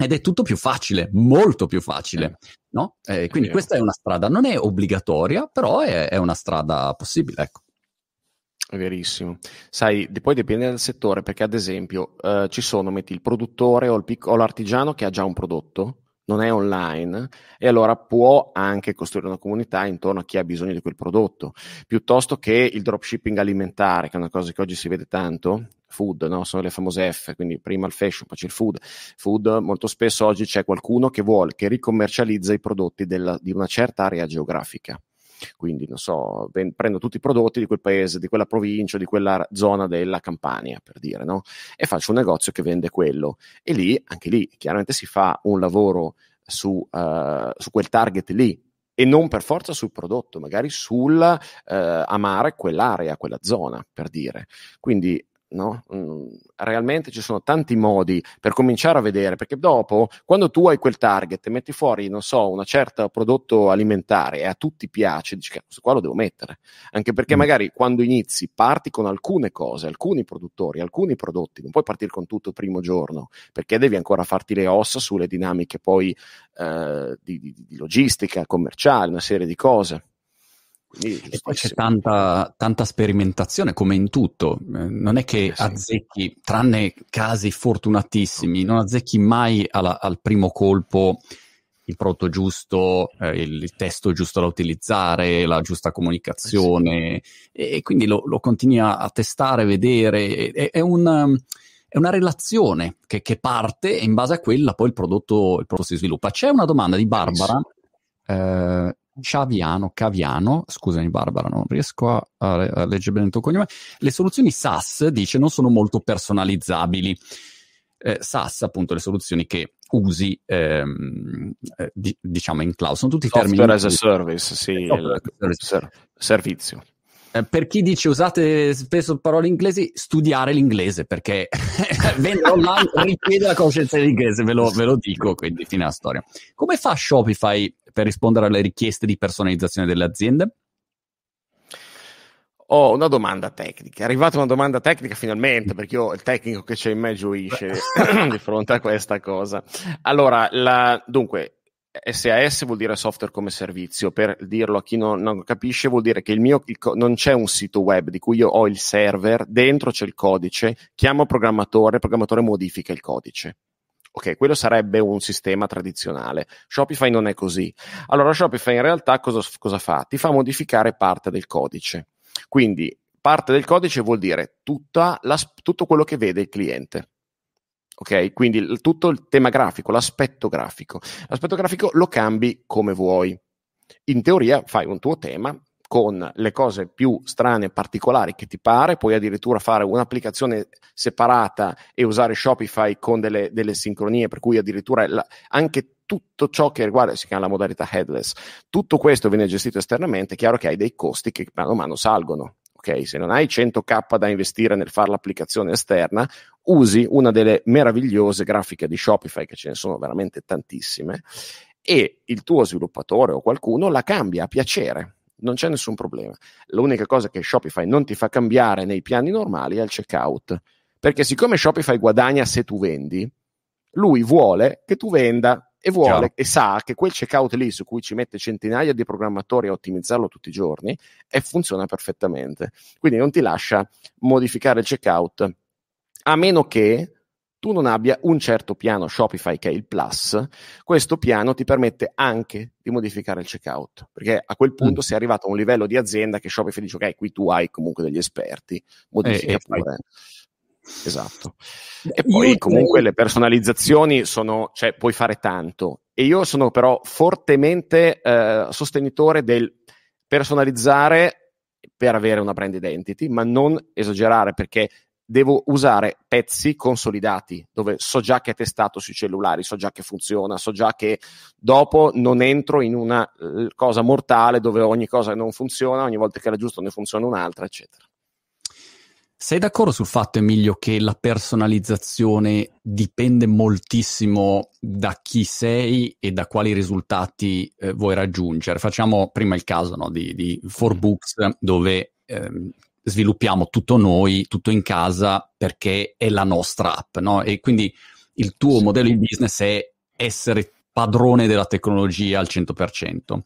ed è tutto più facile, molto più facile. No? Eh, quindi questa è una strada, non è obbligatoria, però è, è una strada possibile. Ecco. È verissimo. Sai, poi dipende dal settore, perché ad esempio eh, ci sono, metti il produttore o, il pic- o l'artigiano che ha già un prodotto, non è online, e allora può anche costruire una comunità intorno a chi ha bisogno di quel prodotto, piuttosto che il dropshipping alimentare, che è una cosa che oggi si vede tanto, food, no? sono le famose F, quindi prima il fashion, poi c'è il food. Food, molto spesso oggi c'è qualcuno che vuole, che ricommercializza i prodotti della, di una certa area geografica. Quindi, non so, ben, prendo tutti i prodotti di quel paese, di quella provincia, di quella zona della Campania, per dire, no? E faccio un negozio che vende quello. E lì, anche lì, chiaramente si fa un lavoro su, uh, su quel target lì, e non per forza sul prodotto, magari sul eh, amare quell'area, quella zona, per dire. Quindi No? Mm, realmente ci sono tanti modi per cominciare a vedere, perché dopo, quando tu hai quel target e metti fuori, non so, un certo prodotto alimentare e a tutti piace, dici che questo qua lo devo mettere. Anche perché mm. magari quando inizi parti con alcune cose, alcuni produttori, alcuni prodotti, non puoi partire con tutto il primo giorno, perché devi ancora farti le ossa sulle dinamiche poi eh, di, di, di logistica, commerciale, una serie di cose. E poi c'è tanta, tanta, sperimentazione, come in tutto. Eh, non è che eh sì. azzecchi, tranne casi fortunatissimi, non azzecchi mai alla, al primo colpo il prodotto giusto, eh, il, testo giusto da utilizzare, la giusta comunicazione, eh sì. e, e, quindi lo, lo, continui a testare, vedere. È, è, un, è una relazione che, che, parte e in base a quella poi il prodotto, il prodotto si sviluppa. C'è una domanda di Barbara. Eh, Ciaviano, Caviano, scusami Barbara, non riesco a, a, leggere bene il tuo cognome, le soluzioni SaaS, dice, non sono molto personalizzabili. Eh, SaaS, appunto, le soluzioni che usi, ehm, eh, di, diciamo, in cloud. Sono tutti Software termini... as a service, sì, il, service. servizio. Eh, per chi dice usate spesso parole inglesi, studiare l'inglese perché vendere online richiede la conoscenza dell'inglese, ve lo, ve lo dico, quindi fine la storia. Come fa Shopify per rispondere alle richieste di personalizzazione delle aziende? Ho una domanda tecnica. È arrivata una domanda tecnica finalmente, perché io il tecnico che c'è in me gioisce di fronte a questa cosa. Allora, la, dunque, SAS vuol dire software come servizio, per dirlo a chi non, non capisce, vuol dire che il mio, il, non c'è un sito web di cui io ho il server, dentro c'è il codice, chiamo programmatore, il programmatore modifica il codice. Ok, quello sarebbe un sistema tradizionale. Shopify non è così. Allora, Shopify in realtà cosa, cosa fa? Ti fa modificare parte del codice. Quindi, parte del codice vuol dire la, tutto quello che vede il cliente ok? Quindi il, tutto il tema grafico, l'aspetto grafico. L'aspetto grafico lo cambi come vuoi. In teoria fai un tuo tema con le cose più strane e particolari che ti pare, puoi addirittura fare un'applicazione separata e usare Shopify con delle, delle sincronie, per cui addirittura la, anche tutto ciò che riguarda, si chiama la modalità headless, tutto questo viene gestito esternamente, è chiaro che hai dei costi che mano a mano salgono ok? Se non hai 100k da investire nel fare l'applicazione esterna, usi una delle meravigliose grafiche di Shopify, che ce ne sono veramente tantissime, e il tuo sviluppatore o qualcuno la cambia a piacere. Non c'è nessun problema. L'unica cosa che Shopify non ti fa cambiare nei piani normali è il checkout. Perché siccome Shopify guadagna se tu vendi, lui vuole che tu venda e vuole Chiaro. e sa che quel checkout lì su cui ci mette centinaia di programmatori a ottimizzarlo tutti i giorni e funziona perfettamente. Quindi non ti lascia modificare il checkout a meno che tu non abbia un certo piano Shopify che è il Plus, questo piano ti permette anche di modificare il checkout, perché a quel punto mm. sei arrivato a un livello di azienda che Shopify dice ok, qui tu hai comunque degli esperti, modifica eh, pure. Esatto. E poi comunque le personalizzazioni sono, cioè puoi fare tanto. E io sono però fortemente eh, sostenitore del personalizzare per avere una brand identity, ma non esagerare perché devo usare pezzi consolidati dove so già che è testato sui cellulari, so già che funziona, so già che dopo non entro in una uh, cosa mortale dove ogni cosa non funziona, ogni volta che la giusto ne funziona un'altra, eccetera. Sei d'accordo sul fatto, Emilio, che la personalizzazione dipende moltissimo da chi sei e da quali risultati eh, vuoi raggiungere? Facciamo prima il caso no, di, di 4Books, dove ehm, sviluppiamo tutto noi, tutto in casa, perché è la nostra app, no? E quindi il tuo sì. modello di business è essere padrone della tecnologia al 100%.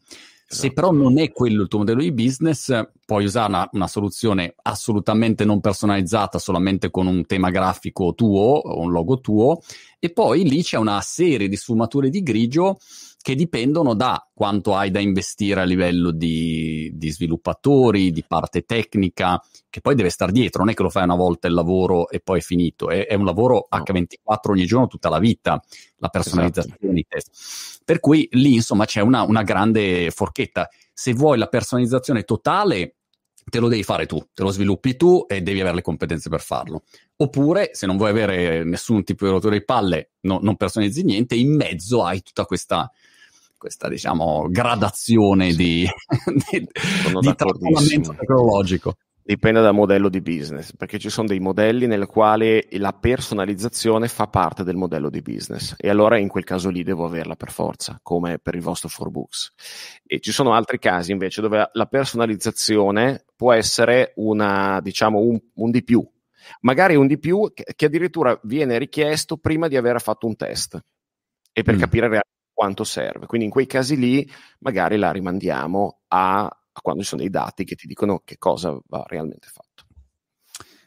Se però non è quello il tuo modello di business, puoi usare una, una, soluzione assolutamente non personalizzata, solamente con un tema grafico tuo o un logo tuo, e poi lì c'è una serie di sfumature di grigio che dipendono da quanto hai da investire a livello di, di, sviluppatori, di parte tecnica, che poi deve stare dietro, non è che lo fai una volta il lavoro e poi è finito, è, è un lavoro no. H24 ogni giorno, tutta la vita, la personalizzazione esatto. di test. Per cui lì insomma c'è una, una grande forchetta. Se vuoi la personalizzazione totale, te lo devi fare tu, te lo sviluppi tu e devi avere le competenze per farlo. Oppure, se non vuoi avere nessun tipo di rotore di palle, no, non personalizzi niente, in mezzo hai tutta questa questa diciamo gradazione sì. di, di, di trattamento tecnologico. Dipende dal modello di business, perché ci sono dei modelli nel quale la personalizzazione fa parte del modello di business e allora in quel caso lì devo averla per forza, come per il vostro 4Books. E ci sono altri casi invece dove la personalizzazione può essere una, diciamo, un, un di più, magari un di più che, che, addirittura viene richiesto prima di aver fatto un test e per mm. capire realmente quanto serve. Quindi in quei casi lì magari la rimandiamo a, a quando ci sono dei dati che ti dicono che cosa va realmente fatto.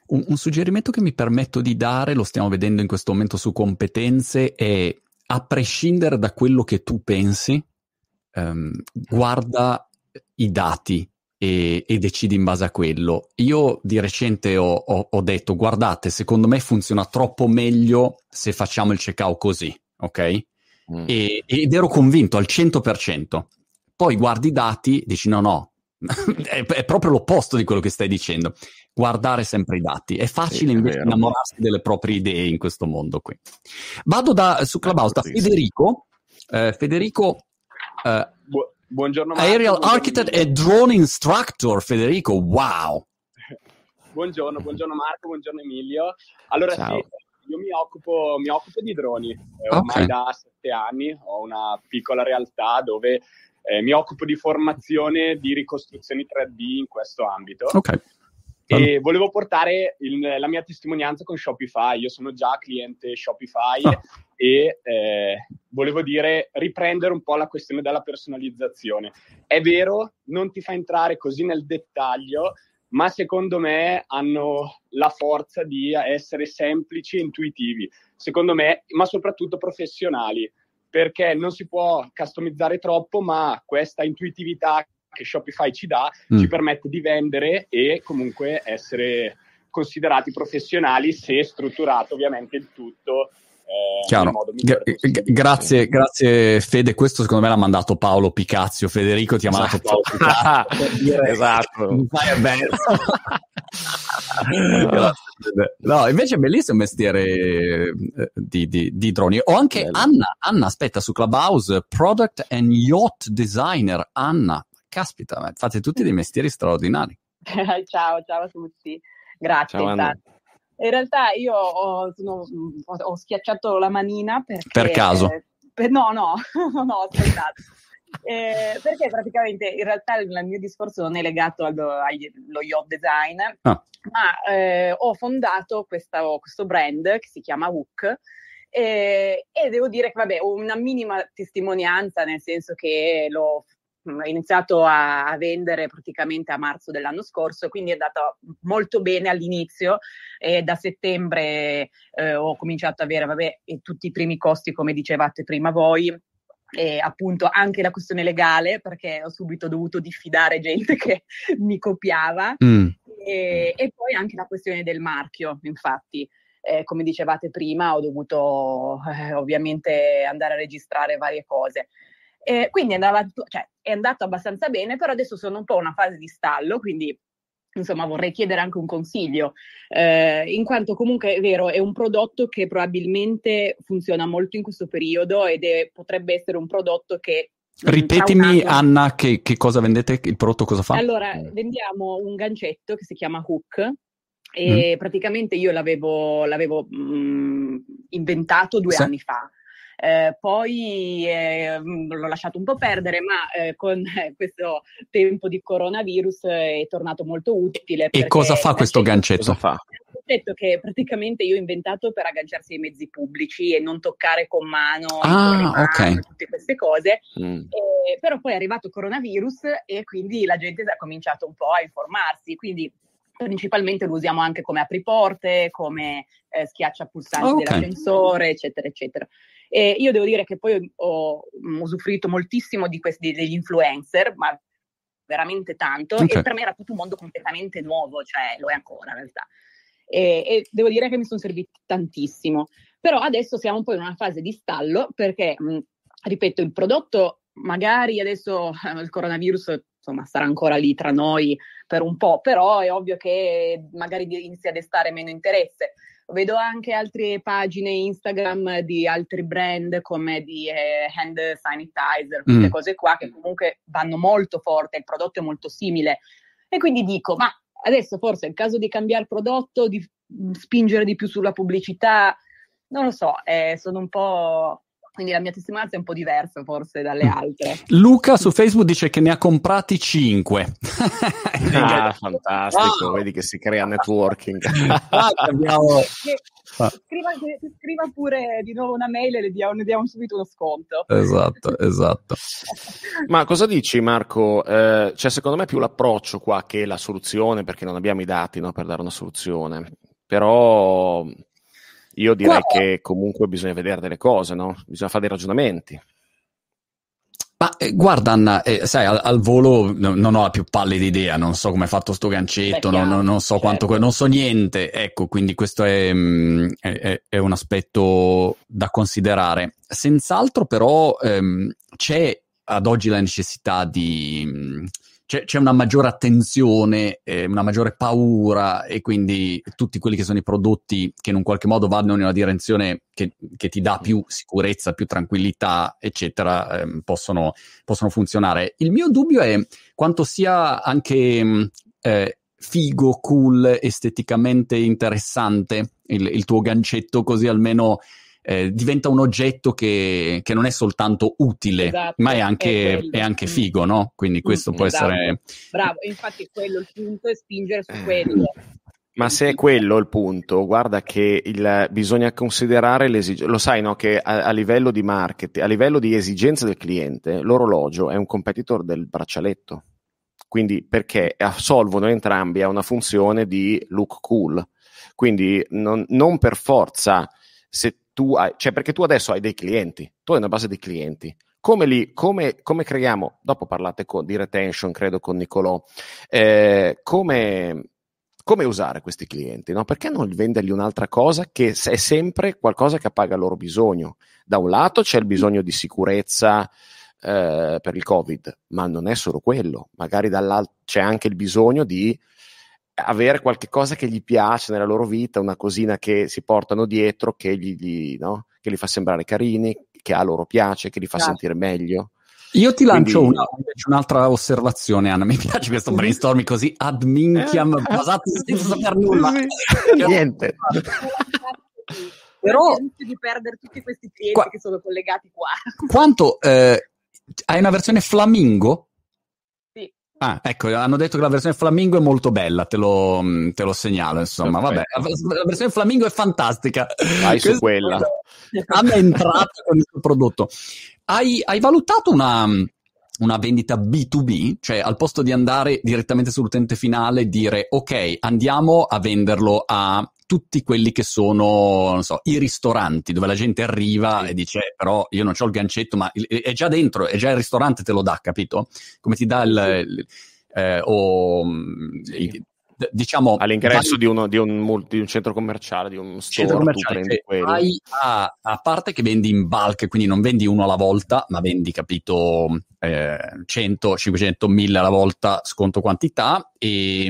Un, un, suggerimento che mi permetto di dare, lo stiamo vedendo in questo momento su competenze, è a prescindere da quello che tu pensi, um, guarda i dati e, e, decidi in base a quello. Io di recente ho, ho, ho detto, guardate, secondo me funziona troppo meglio se facciamo il checkout così, ok? Mm. e, ed ero convinto al 100%. Poi guardi i dati, dici no, no, è, è, proprio l'opposto di quello che stai dicendo. Guardare sempre i dati. È facile sì, invece innamorarsi delle proprie idee in questo mondo qui. Vado da, su Clubhouse da Federico. Eh, Federico. Eh, Bu- buongiorno Marco, Aerial buongiorno Architect e Drone Instructor. Federico, wow. Buongiorno, buongiorno Marco, buongiorno Emilio. Allora Ciao. sì, io mi occupo, mi occupo di droni, eh, ormai okay. da sette anni ho una piccola realtà dove eh, mi occupo di formazione di ricostruzioni 3D in questo ambito. Okay. E volevo portare il, la mia testimonianza con Shopify. Io sono già cliente Shopify oh. e eh, volevo dire riprendere un po' la questione della personalizzazione. È vero, non ti fa entrare così nel dettaglio, ma secondo me hanno la forza di essere semplici e intuitivi, secondo me, ma soprattutto professionali, perché non si può customizzare troppo, ma questa intuitività che Shopify ci dà mm. ci permette di vendere e comunque essere considerati professionali se strutturato ovviamente il tutto Chiaro. Gra- grazie, grazie Fede, questo secondo me l'ha mandato Paolo Picazio, Federico ti ha mandato esatto. Paolo Picazio. esatto. no, invece è bellissimo il mestiere eh, di, di, di, droni. Ho anche Bello. Anna, Anna, aspetta, su Clubhouse, Product and Yacht Designer. Anna, caspita, fate tutti dei mestieri straordinari. ciao, ciao a tutti. Grazie. Ciao, in realtà io ho, sono, ho, schiacciato la manina perché... Per caso? Per, no, no, no, aspettate. Eh, perché praticamente in realtà il, il, mio discorso non è legato allo, allo yacht design, ah. ma eh, ho fondato questa, questo brand che si chiama Hook e, e, devo dire che vabbè, ho una minima testimonianza, nel senso che l'ho Mm, ha iniziato a, a, vendere praticamente a marzo dell'anno scorso, quindi è andato molto bene all'inizio e da settembre eh, ho cominciato ad avere vabbè, tutti i primi costi come dicevate prima voi. E appunto anche la questione legale perché ho subito dovuto diffidare gente che mi copiava mm. e, e, poi anche la questione del marchio infatti eh, come dicevate prima ho dovuto eh, ovviamente andare a registrare varie cose eh, quindi andava, cioè, è andato abbastanza bene, però adesso sono un po' una fase di stallo, quindi insomma vorrei chiedere anche un consiglio, eh, in quanto comunque è vero, è un prodotto che probabilmente funziona molto in questo periodo ed è, potrebbe essere un prodotto che... Ripetimi Anna che, che, cosa vendete, il prodotto cosa fa? Allora, vendiamo un gancetto che si chiama Hook e mm. praticamente io l'avevo, l'avevo mh, mm, inventato due sì. anni fa. Eh, poi eh, l'ho lasciato un po' perdere, ma eh, con questo tempo di coronavirus è tornato molto utile. E cosa fa questo gancetto? Cosa fa? gancetto che praticamente io ho inventato per agganciarsi ai mezzi pubblici e non toccare con mano, ah, okay. tutte queste cose. Mm. Eh, però poi è arrivato il coronavirus e quindi la gente ha cominciato un po' a informarsi. Quindi principalmente lo usiamo anche come apriporte, come eh, schiaccia pulsanti okay. dell'ascensore, eccetera, eccetera. E io devo dire che poi ho usufruito moltissimo di questi, degli influencer, ma veramente tanto, okay. e per me era tutto un mondo completamente nuovo, cioè lo è ancora in realtà. E, e devo dire che mi sono serviti tantissimo. Però adesso siamo un po' in una fase di stallo perché, mh, ripeto, il prodotto magari adesso eh, il coronavirus insomma sarà ancora lì tra noi per un po', però è ovvio che magari inizia a destare meno interesse. Vedo anche altre pagine Instagram di altri brand come di eh, hand sanitizer, queste mm. cose qua che comunque vanno molto forte, il prodotto è molto simile. E quindi dico, ma adesso forse è il caso di cambiare prodotto, di spingere di più sulla pubblicità, non lo so, eh, sono un po' Quindi la mia testimonianza è un po' diversa forse dalle mm. altre. Luca su Facebook dice che ne ha comprati 5. ah, fantastico, wow. vedi che si crea networking. ah, abbiamo... scriva, scriva, pure di nuovo una mail e le diamo, ne diamo subito uno sconto. Esatto, esatto. Ma cosa dici Marco? Eh, cioè secondo me è più l'approccio qua che la soluzione, perché non abbiamo i dati no, per dare una soluzione. Però io direi Guarda. che comunque bisogna vedere delle cose, no? Bisogna fare dei ragionamenti. Ma eh, guarda Anna, eh, sai, al, al volo no, non ho la più pallida idea, non so come è fatto sto gancetto, Beh, non, non, so certo. quanto, non so niente, ecco, quindi questo è, mm, è, è un aspetto da considerare. Senz'altro però ehm, c'è ad oggi la necessità di mm, c'è, c'è una maggiore attenzione, eh, una maggiore paura e quindi tutti quelli che sono i prodotti che in un qualche modo vanno in una direzione che, che ti dà più sicurezza, più tranquillità, eccetera, eh, possono, possono, funzionare. Il mio dubbio è quanto sia anche mm, eh, figo, cool, esteticamente interessante il, il tuo gancetto, così almeno eh, diventa un oggetto che, che, non è soltanto utile, esatto, ma è anche, è, è anche, figo, no? Quindi questo mm, può esatto. essere... Bravo, infatti quello il punto è spingere su quello. Ma se è quello il punto, guarda che il, bisogna considerare l'esigenza, lo sai no, che a, a, livello di marketing, a livello di esigenze del cliente, l'orologio è un competitor del braccialetto. Quindi perché assolvono entrambi a una funzione di look cool. Quindi non, non per forza se tu hai, cioè perché tu adesso hai dei clienti, tu hai una base di clienti. Come, li, come, come creiamo, dopo parlate con, di retention, credo con Nicolò, eh, come, come usare questi clienti, no? Perché non vendergli un'altra cosa che è sempre qualcosa che appaga il loro bisogno? Da un lato c'è il bisogno di sicurezza eh, per il Covid, ma non è solo quello, magari c'è anche il bisogno di avere qualche cosa che gli piace nella loro vita, una cosina che si portano dietro, che, gli, gli, no? che li fa sembrare carini, che a loro piace, che li fa certo. sentire meglio. Io ti lancio Quindi... una, un'altra osservazione, Anna. Mi piace questo brainstorming così ad minchiam, eh, basato senza saper nulla. Niente. Però di perdere tutti questi clienti qua... che sono collegati qua. Quanto eh, hai una versione flamingo? Ah, ecco, hanno detto che la versione flamingo è molto bella, te lo, te lo segnalo, insomma, vabbè, la versione flamingo è fantastica. Vai su quella. Hanno entrato con il suo prodotto. Hai, hai valutato una, una vendita B2B, cioè al posto di andare direttamente sull'utente finale e dire ok, andiamo a venderlo a tutti quelli che sono, non so, i ristoranti dove la gente arriva sì. e dice eh, però io non ho il gancetto, ma è già dentro, è già il ristorante te lo dà, capito? Come ti dà il... il eh, o, sì diciamo all'ingresso vai... di, uno, di, un, di, un, centro commerciale, di un centro commerciale, cioè, a, a, parte che vendi in bulk, quindi non vendi uno alla volta, ma vendi, capito, eh, 100, 500, 1000 alla volta, sconto quantità e,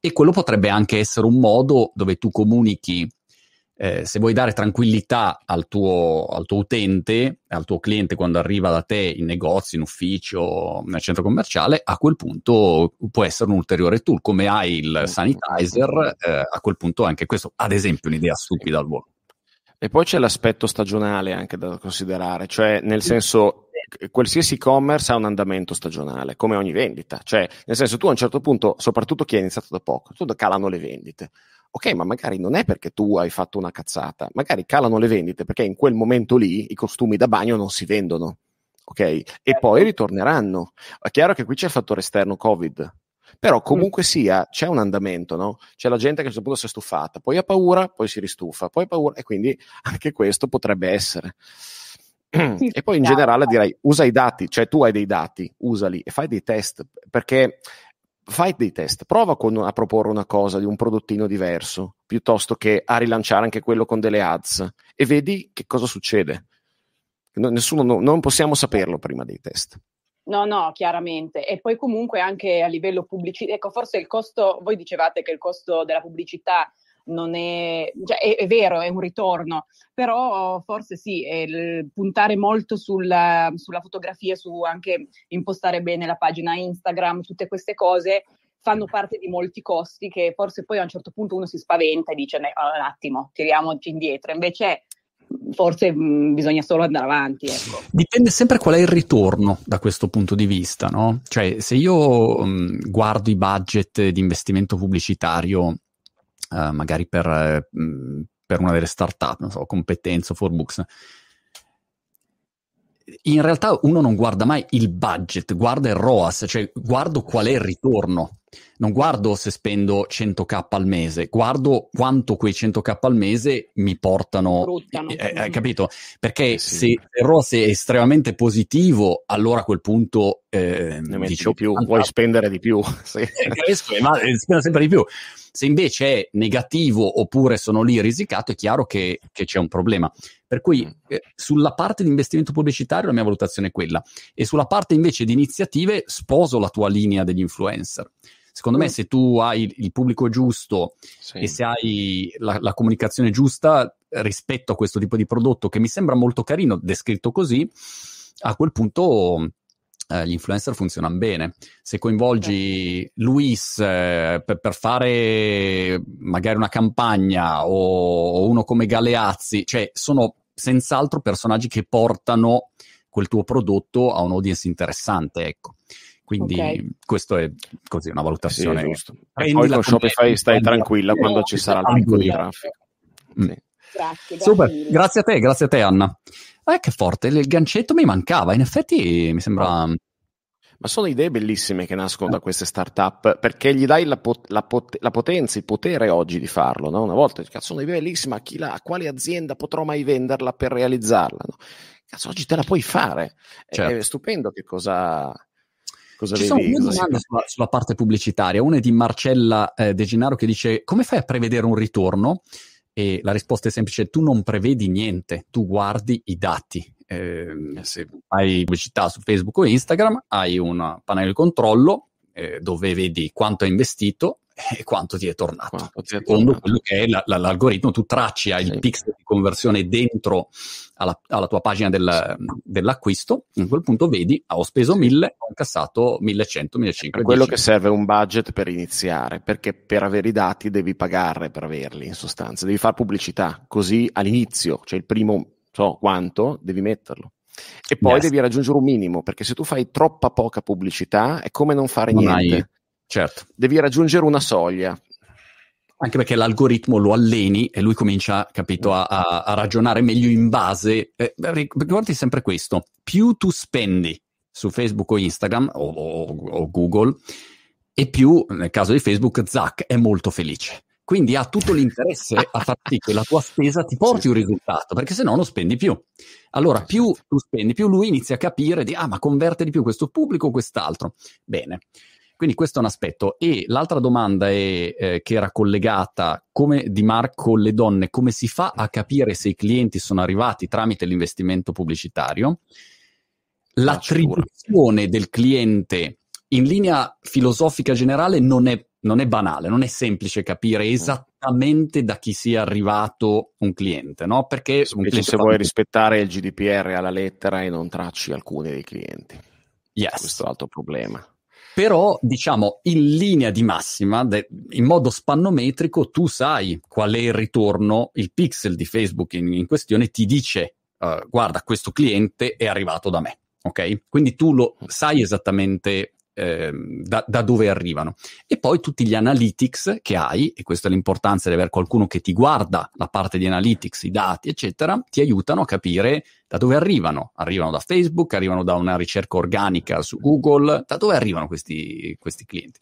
e quello potrebbe anche essere un modo dove tu comunichi eh, se vuoi dare tranquillità al tuo, al tuo, utente, al tuo cliente quando arriva da te in negozio, in ufficio, nel centro commerciale, a quel punto può essere un ulteriore tool. Come hai il sanitizer, eh, a quel punto anche questo, ad esempio, un'idea stupida al volo. E poi c'è l'aspetto stagionale anche da considerare, cioè nel senso qualsiasi e-commerce ha un andamento stagionale, come ogni vendita, cioè nel senso tu a un certo punto, soprattutto chi ha iniziato da poco, tu calano le vendite. Ok, ma magari non è perché tu hai fatto una cazzata, magari calano le vendite perché in quel momento lì i costumi da bagno non si vendono. Ok? E poi ritorneranno. È chiaro che qui c'è il fattore esterno Covid, però comunque sia c'è un andamento, no? C'è la gente che a un certo punto si è stufata, poi ha paura, poi si ristufa, poi ha paura e quindi anche questo potrebbe essere. E poi in generale direi usa i dati, cioè tu hai dei dati, usali e fai dei test perché fai dei test, prova con, a proporre una cosa di un prodottino diverso, piuttosto che a rilanciare anche quello con delle ads e vedi che cosa succede. Nessuno, no, non possiamo saperlo prima dei test. No, no, chiaramente. E poi comunque anche a livello pubblicitario, ecco, forse il costo, voi dicevate che il costo della pubblicità non è, cioè è, è, vero, è un ritorno, però forse sì, puntare molto sulla, sulla fotografia, su anche impostare bene la pagina Instagram, tutte queste cose fanno parte di molti costi che forse poi a un certo punto uno si spaventa e dice un attimo, tiriamoci indietro, invece forse mh, bisogna solo andare avanti. Ecco. Dipende sempre qual è il ritorno da questo punto di vista, no? Cioè, se io mh, guardo i budget di investimento pubblicitario uh, magari per, uh, per, una delle startup, non so, competenza, Forbooks. In realtà uno non guarda mai il budget, guarda il ROAS, cioè guardo qual è il ritorno. Non guardo se spendo 100k al mese, guardo quanto quei 100k al mese mi portano. Eh, eh, hai capito? Perché eh sì. se il ROAS è estremamente positivo, allora a quel punto. Eh, ne metti di più, vuoi spendere di più. sì. eh, spendo sempre di più. Se invece è negativo oppure sono lì risicato, è chiaro che, che c'è un problema. Per cui mm. eh, sulla parte di investimento pubblicitario la mia valutazione è quella e sulla parte invece di iniziative sposo la tua linea degli influencer. Secondo mm. me se tu hai il, pubblico giusto sì. e se hai la, la comunicazione giusta rispetto a questo tipo di prodotto che mi sembra molto carino descritto così, a quel punto eh, gli influencer funzionano bene. Se coinvolgi Luis eh, per, per, fare magari una campagna o, o, uno come Galeazzi, cioè sono senz'altro personaggi che portano quel tuo prodotto a un audience interessante, ecco. Quindi okay. questo è così una valutazione. Sì, e poi con Shopify stai tranquilla quando ci sarà il picco di traffico. Mm. Sì. Grazie, Super, grazie a te, grazie a te Anna. Eh, che forte, il gancetto mi mancava, in effetti mi sembra... Ma sono idee bellissime che nascono da queste start-up perché gli dai la, pot- la, pot- la potenza, il potere oggi di farlo. No? Una volta, cazzo, un'idea bellissima, chi l'ha, quale azienda potrò mai venderla per realizzarla? No? Cazzo, oggi te la puoi fare. Certo. È stupendo che cosa, Cosa Ci vedi? sono due domande sulla, sulla, parte pubblicitaria. Una è di Marcella eh, De Gennaro che dice: Come fai a prevedere un ritorno? E la risposta è semplice: tu non prevedi niente, tu guardi i dati. Eh, se hai pubblicità su Facebook o Instagram, hai un pannello di controllo eh, dove vedi quanto hai investito e quanto ti è tornato. Ti è Secondo tornato. quello che è la, la, l'algoritmo, tu tracci, sì. il pixel di conversione dentro alla, alla tua pagina del, dell'acquisto, in quel punto vedi, ah, ho speso 1000, ho incassato 1100, 1500. quello che serve un budget per iniziare, perché per avere i dati devi pagare per averli, in sostanza, devi fare pubblicità, così all'inizio, cioè il primo, so quanto, devi metterlo. E poi yes. devi raggiungere un minimo, perché se tu fai troppa poca pubblicità è come non fare non niente. Hai... Certo. Devi raggiungere una soglia. Anche perché l'algoritmo lo alleni e lui comincia, capito, a, a, a ragionare meglio in base. Eh, ricordi sempre questo: più tu spendi su Facebook o Instagram o, o, o Google, e più, nel caso di Facebook, Zach è molto felice. Quindi ha tutto l'interesse a far sì che la tua spesa ti porti un risultato, perché se no non spendi più. Allora, più tu spendi, più lui inizia a capire di, ah, ma converte di più questo pubblico o quest'altro. Bene. Quindi questo è un aspetto. E l'altra domanda è, eh, che era collegata come di Marco le donne, come si fa a capire se i clienti sono arrivati tramite l'investimento pubblicitario? L'attribuzione del cliente in linea filosofica generale non è non è banale, non è semplice capire mm. esattamente da chi sia arrivato un cliente, no? Perché Specie se vuoi rispettare il GDPR alla lettera e non tracci alcuni dei clienti. Yes. Questo è l'altro problema. Però, diciamo, in linea di massima, de- in modo spannometrico, tu sai qual è il ritorno, il pixel di Facebook in, in questione ti dice, uh, guarda, questo cliente è arrivato da me, ok? Quindi tu lo sai esattamente Ehm, da, da, dove arrivano. E poi tutti gli analytics che hai, e questa è l'importanza di avere qualcuno che ti guarda la parte di analytics, i dati, eccetera, ti aiutano a capire da dove arrivano. Arrivano da Facebook, arrivano da una ricerca organica su Google, da dove arrivano questi, questi clienti.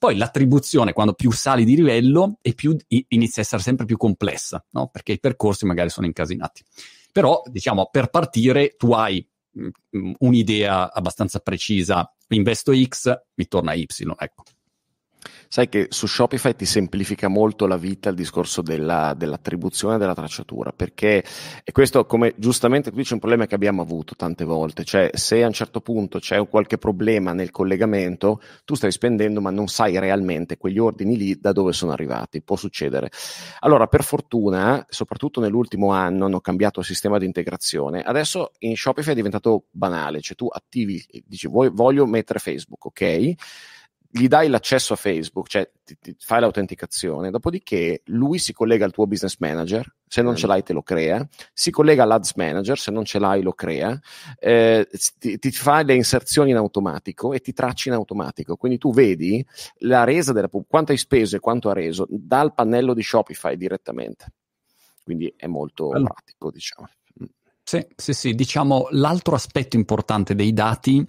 Poi l'attribuzione, quando più sali di livello, e più inizia a essere sempre più complessa, no? perché i percorsi magari sono incasinati. Però, diciamo, per partire tu hai mh, un'idea abbastanza precisa investo X, mi torna Y, ecco. Sai che su Shopify ti semplifica molto la vita il discorso della, dell'attribuzione della tracciatura, perché questo, come giustamente qui c'è un problema che abbiamo avuto tante volte, cioè se a un certo punto c'è un qualche problema nel collegamento, tu stai spendendo ma non sai realmente quegli ordini lì da dove sono arrivati, può succedere. Allora, per fortuna, soprattutto nell'ultimo anno hanno cambiato il sistema di integrazione, adesso in Shopify è diventato banale, cioè tu attivi, dici voglio mettere Facebook, ok? Gli dai l'accesso a Facebook, cioè ti, ti fai l'autenticazione, dopodiché lui si collega al tuo business manager, se non ce l'hai te lo crea, si collega all'ads manager, se non ce l'hai lo crea, eh, ti, ti, fa le inserzioni in automatico e ti tracci in automatico, quindi tu vedi la resa della quanto hai speso e quanto ha reso dal pannello di Shopify direttamente, quindi è molto allora. pratico diciamo. Sì, sì, sì, diciamo l'altro aspetto importante dei dati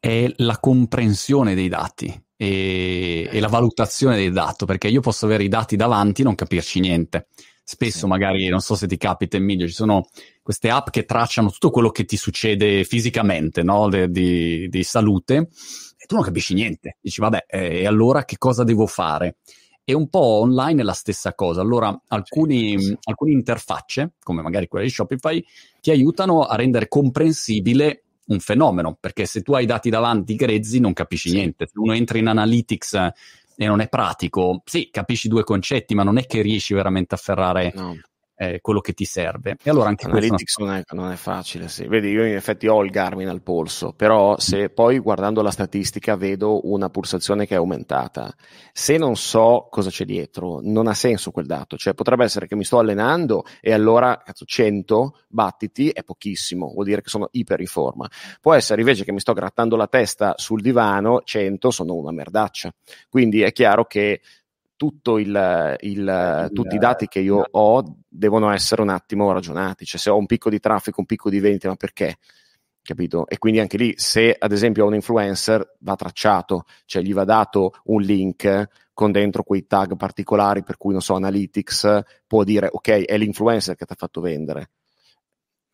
è la comprensione dei dati e, e, la valutazione del dato, perché io posso avere i dati davanti e non capirci niente. Spesso sì. magari, non so se ti capita Emilio, ci sono queste app che tracciano tutto quello che ti succede fisicamente, no? De, di, di, salute, e tu non capisci niente. Dici, vabbè, eh, e allora che cosa devo fare? E un po' online è la stessa cosa. Allora, alcuni, sì. alcune interfacce, come magari quella di Shopify, ti aiutano a rendere comprensibile un fenomeno, perché se tu hai i dati davanti grezzi non capisci sì. niente. Se uno entra in Analytics e non è pratico, sì, capisci due concetti, ma non è che riesci veramente a afferrare no eh, quello che ti serve. E allora anche Analytics non è, non è, facile, sì. Vedi, io in effetti ho il Garmin al polso, però se poi guardando la statistica vedo una pulsazione che è aumentata, se non so cosa c'è dietro, non ha senso quel dato. Cioè potrebbe essere che mi sto allenando e allora cazzo, 100 battiti è pochissimo, vuol dire che sono iper in forma. Può essere invece che mi sto grattando la testa sul divano, 100 sono una merdaccia. Quindi è chiaro che il, il, tutti i dati che io ho devono essere un attimo ragionati. Cioè, se ho un picco di traffico, un picco di vendita, ma perché? Capito? E quindi anche lì, se ad esempio ho un influencer, va tracciato, cioè gli va dato un link con dentro quei tag particolari per cui, non so, Analytics può dire, ok, è l'influencer che ti ha fatto vendere.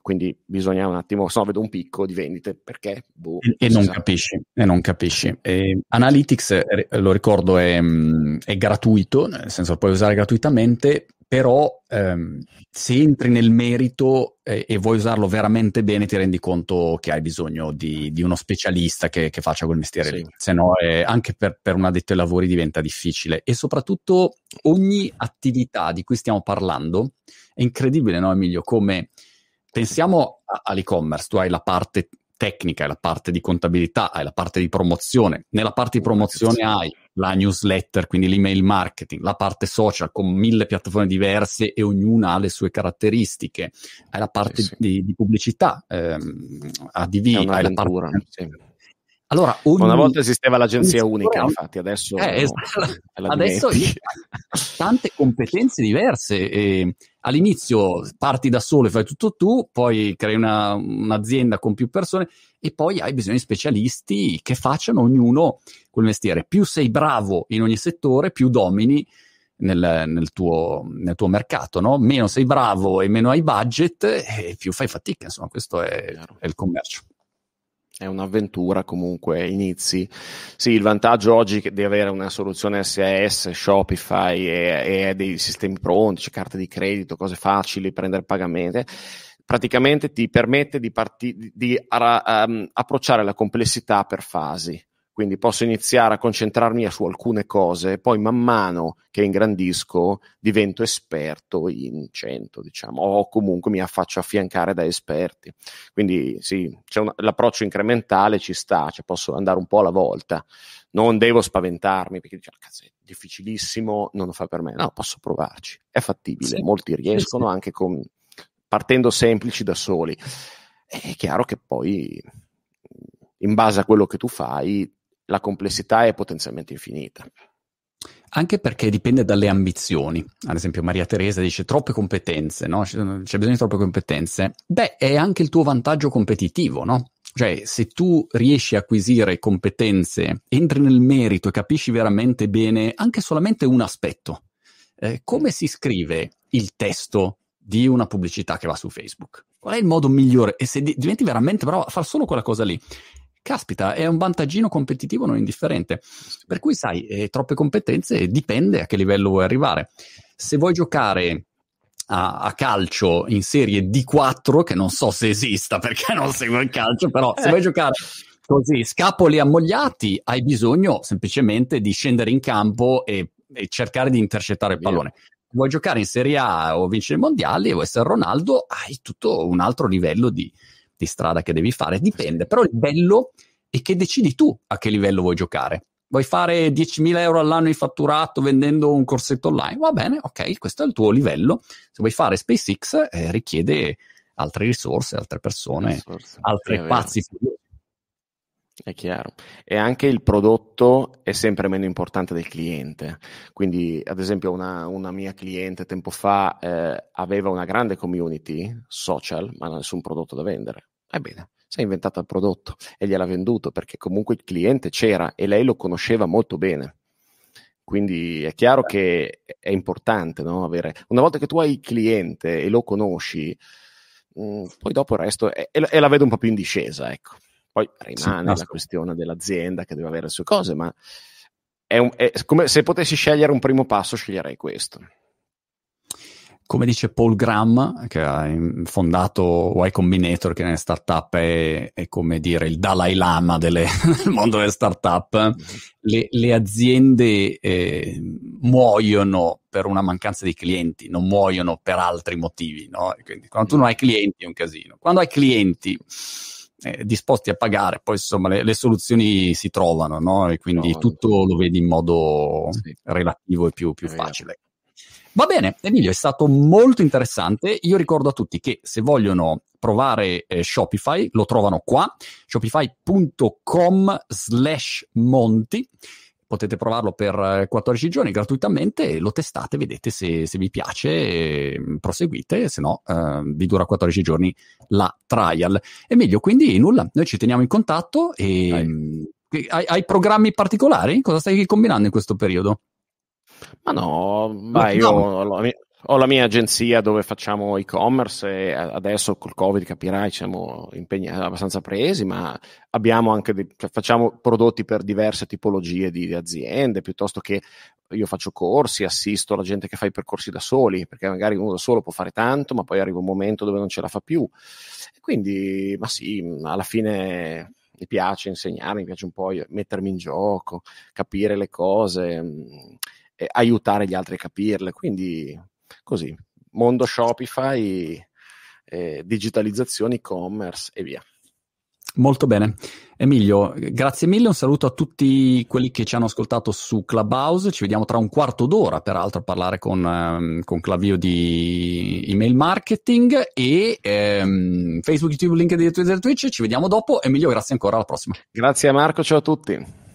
Quindi bisogna un attimo, se no vedo un picco di vendite, perché? Boh, e, e, non capisci, e, non capisci, e Analytics, eh, lo ricordo, è, mm, è, gratuito, nel senso lo puoi usare gratuitamente, però ehm, se entri nel merito eh, e vuoi usarlo veramente bene ti rendi conto che hai bisogno di, di uno specialista che, che, faccia quel mestiere sì. lì, se no è, anche per, per un addetto ai lavori diventa difficile. E soprattutto ogni attività di cui stiamo parlando è incredibile, no Emilio, come pensiamo all'e-commerce, tu hai la parte tecnica, hai la parte di contabilità, hai la parte di promozione. Nella parte di promozione hai la newsletter, quindi l'email marketing, la parte social con mille piattaforme diverse e ognuna ha le sue caratteristiche. Hai la parte sì, sì. Di, di, pubblicità, ehm, ADV, hai la parte... Sì. Allora, ogni... Una volta esisteva l'agenzia unica, infatti, adesso, eh, esatto. adesso tante competenze diverse. E all'inizio parti da solo e fai tutto tu, poi crei una, un'azienda con più persone e poi hai bisogno di specialisti che facciano ognuno quel mestiere. Più sei bravo in ogni settore, più domini nel, nel, tuo, nel tuo, mercato, no? Meno sei bravo e meno hai budget e più fai fatica. Insomma, questo è, è il commercio è un'avventura comunque, inizi. Sì, il vantaggio oggi di avere una soluzione SAS, Shopify e, e dei sistemi pronti, cioè carte di credito, cose facili, prendere pagamenti, praticamente ti permette di, parti- di um, approcciare la complessità per fasi quindi posso iniziare a concentrarmi su alcune cose, poi man mano che ingrandisco divento esperto in 100, diciamo, o comunque mi faccio affiancare da esperti. Quindi sì, una, l'approccio incrementale ci sta, cioè posso andare un po' alla volta, non devo spaventarmi perché dice, cazzo, è difficilissimo, non lo fa per me. No, posso provarci, è fattibile, sì. molti riescono sì. anche con, partendo semplici da soli. È chiaro che poi in base a quello che tu fai la complessità è potenzialmente infinita. Anche perché dipende dalle ambizioni. Ad esempio, Maria Teresa dice troppe competenze, no? C'è bisogno di troppe competenze. Beh, è anche il tuo vantaggio competitivo, no? Cioè, se tu riesci a acquisire competenze, entri nel merito e capisci veramente bene anche solamente un aspetto, eh, come si scrive il testo di una pubblicità che va su Facebook? Qual è il modo migliore? E se diventi veramente bravo a fare solo quella cosa lì, caspita, è un vantaggino competitivo non indifferente. Per cui, sai, eh, troppe competenze dipende a che livello vuoi arrivare. Se vuoi giocare a, a, calcio in serie D4, che non so se esista perché non seguo il calcio, però se vuoi giocare così, scapoli ammogliati, hai bisogno semplicemente di scendere in campo e, e cercare di intercettare il pallone. Vuoi giocare in Serie A o vincere i mondiali o essere Ronaldo, hai tutto un altro livello di, di strada che devi fare, dipende, però il bello è che decidi tu a che livello vuoi giocare. Vuoi fare 10.000 euro all'anno di fatturato vendendo un corsetto online? Va bene, ok, questo è il tuo livello. Se vuoi fare SpaceX eh, richiede altre risorse, altre persone, risorse. altre pazzi è chiaro. E anche il prodotto è sempre meno importante del cliente. Quindi, ad esempio, una, una mia cliente tempo fa eh, aveva una grande community social, ma nessun prodotto da vendere. Ebbene, si è inventata il prodotto e gliel'ha venduto perché comunque il cliente c'era e lei lo conosceva molto bene. Quindi è chiaro che è importante no? avere. Una volta che tu hai il cliente e lo conosci, mh, mm, poi dopo il resto è, e la vedo un po' più in discesa, ecco. Poi rimane sì, la questione dell'azienda che deve avere le sue cose, ma è, un, è come se potessi scegliere un primo passo, sceglierei questo. Come dice Paul Graham, che ha fondato Y Combinator, che nelle startup è, è come dire il Dalai Lama delle, del mondo delle startup, mm-hmm. le, le aziende eh, muoiono per una mancanza di clienti, non muoiono per altri motivi. No? Quindi, quando tu non hai clienti è un casino. Quando hai clienti eh, disposti a pagare, poi insomma le, le soluzioni si trovano, no? E quindi no, tutto lo vedi in modo sì. relativo e più, più facile. Va bene, Emilio, è stato molto interessante. Io ricordo a tutti che se vogliono provare eh, Shopify lo trovano qua, shopify.com slash monti potete provarlo per 14 eh, giorni gratuitamente, lo testate, vedete se, se vi piace, mm, proseguite, se no eh, vi dura 14 giorni la trial. E meglio, quindi nulla, noi ci teniamo in contatto e hai, hai, programmi particolari? Cosa stai combinando in questo periodo? Ma no, no. io Ho la mia agenzia dove facciamo e-commerce e adesso col Covid capirai siamo impegnati abbastanza presi, ma abbiamo anche di, cioè facciamo prodotti per diverse tipologie di, di, aziende, piuttosto che io faccio corsi, assisto la gente che fa i percorsi da soli, perché magari uno da solo può fare tanto, ma poi arriva un momento dove non ce la fa più. quindi, ma sì, alla fine mi piace insegnare, mi piace un po' mettermi in gioco, capire le cose, mh, aiutare gli altri a capirle. Quindi così, mondo Shopify, eh, digitalizzazione, e-commerce e via. Molto bene. Emilio, grazie mille, un saluto a tutti quelli che ci hanno ascoltato su Clubhouse, ci vediamo tra un quarto d'ora peraltro a parlare con, um, con Clavio di email marketing e um, Facebook, YouTube, LinkedIn, Twitter, Twitch, ci vediamo dopo. Emilio, grazie ancora, alla prossima. Grazie Marco, ciao a tutti.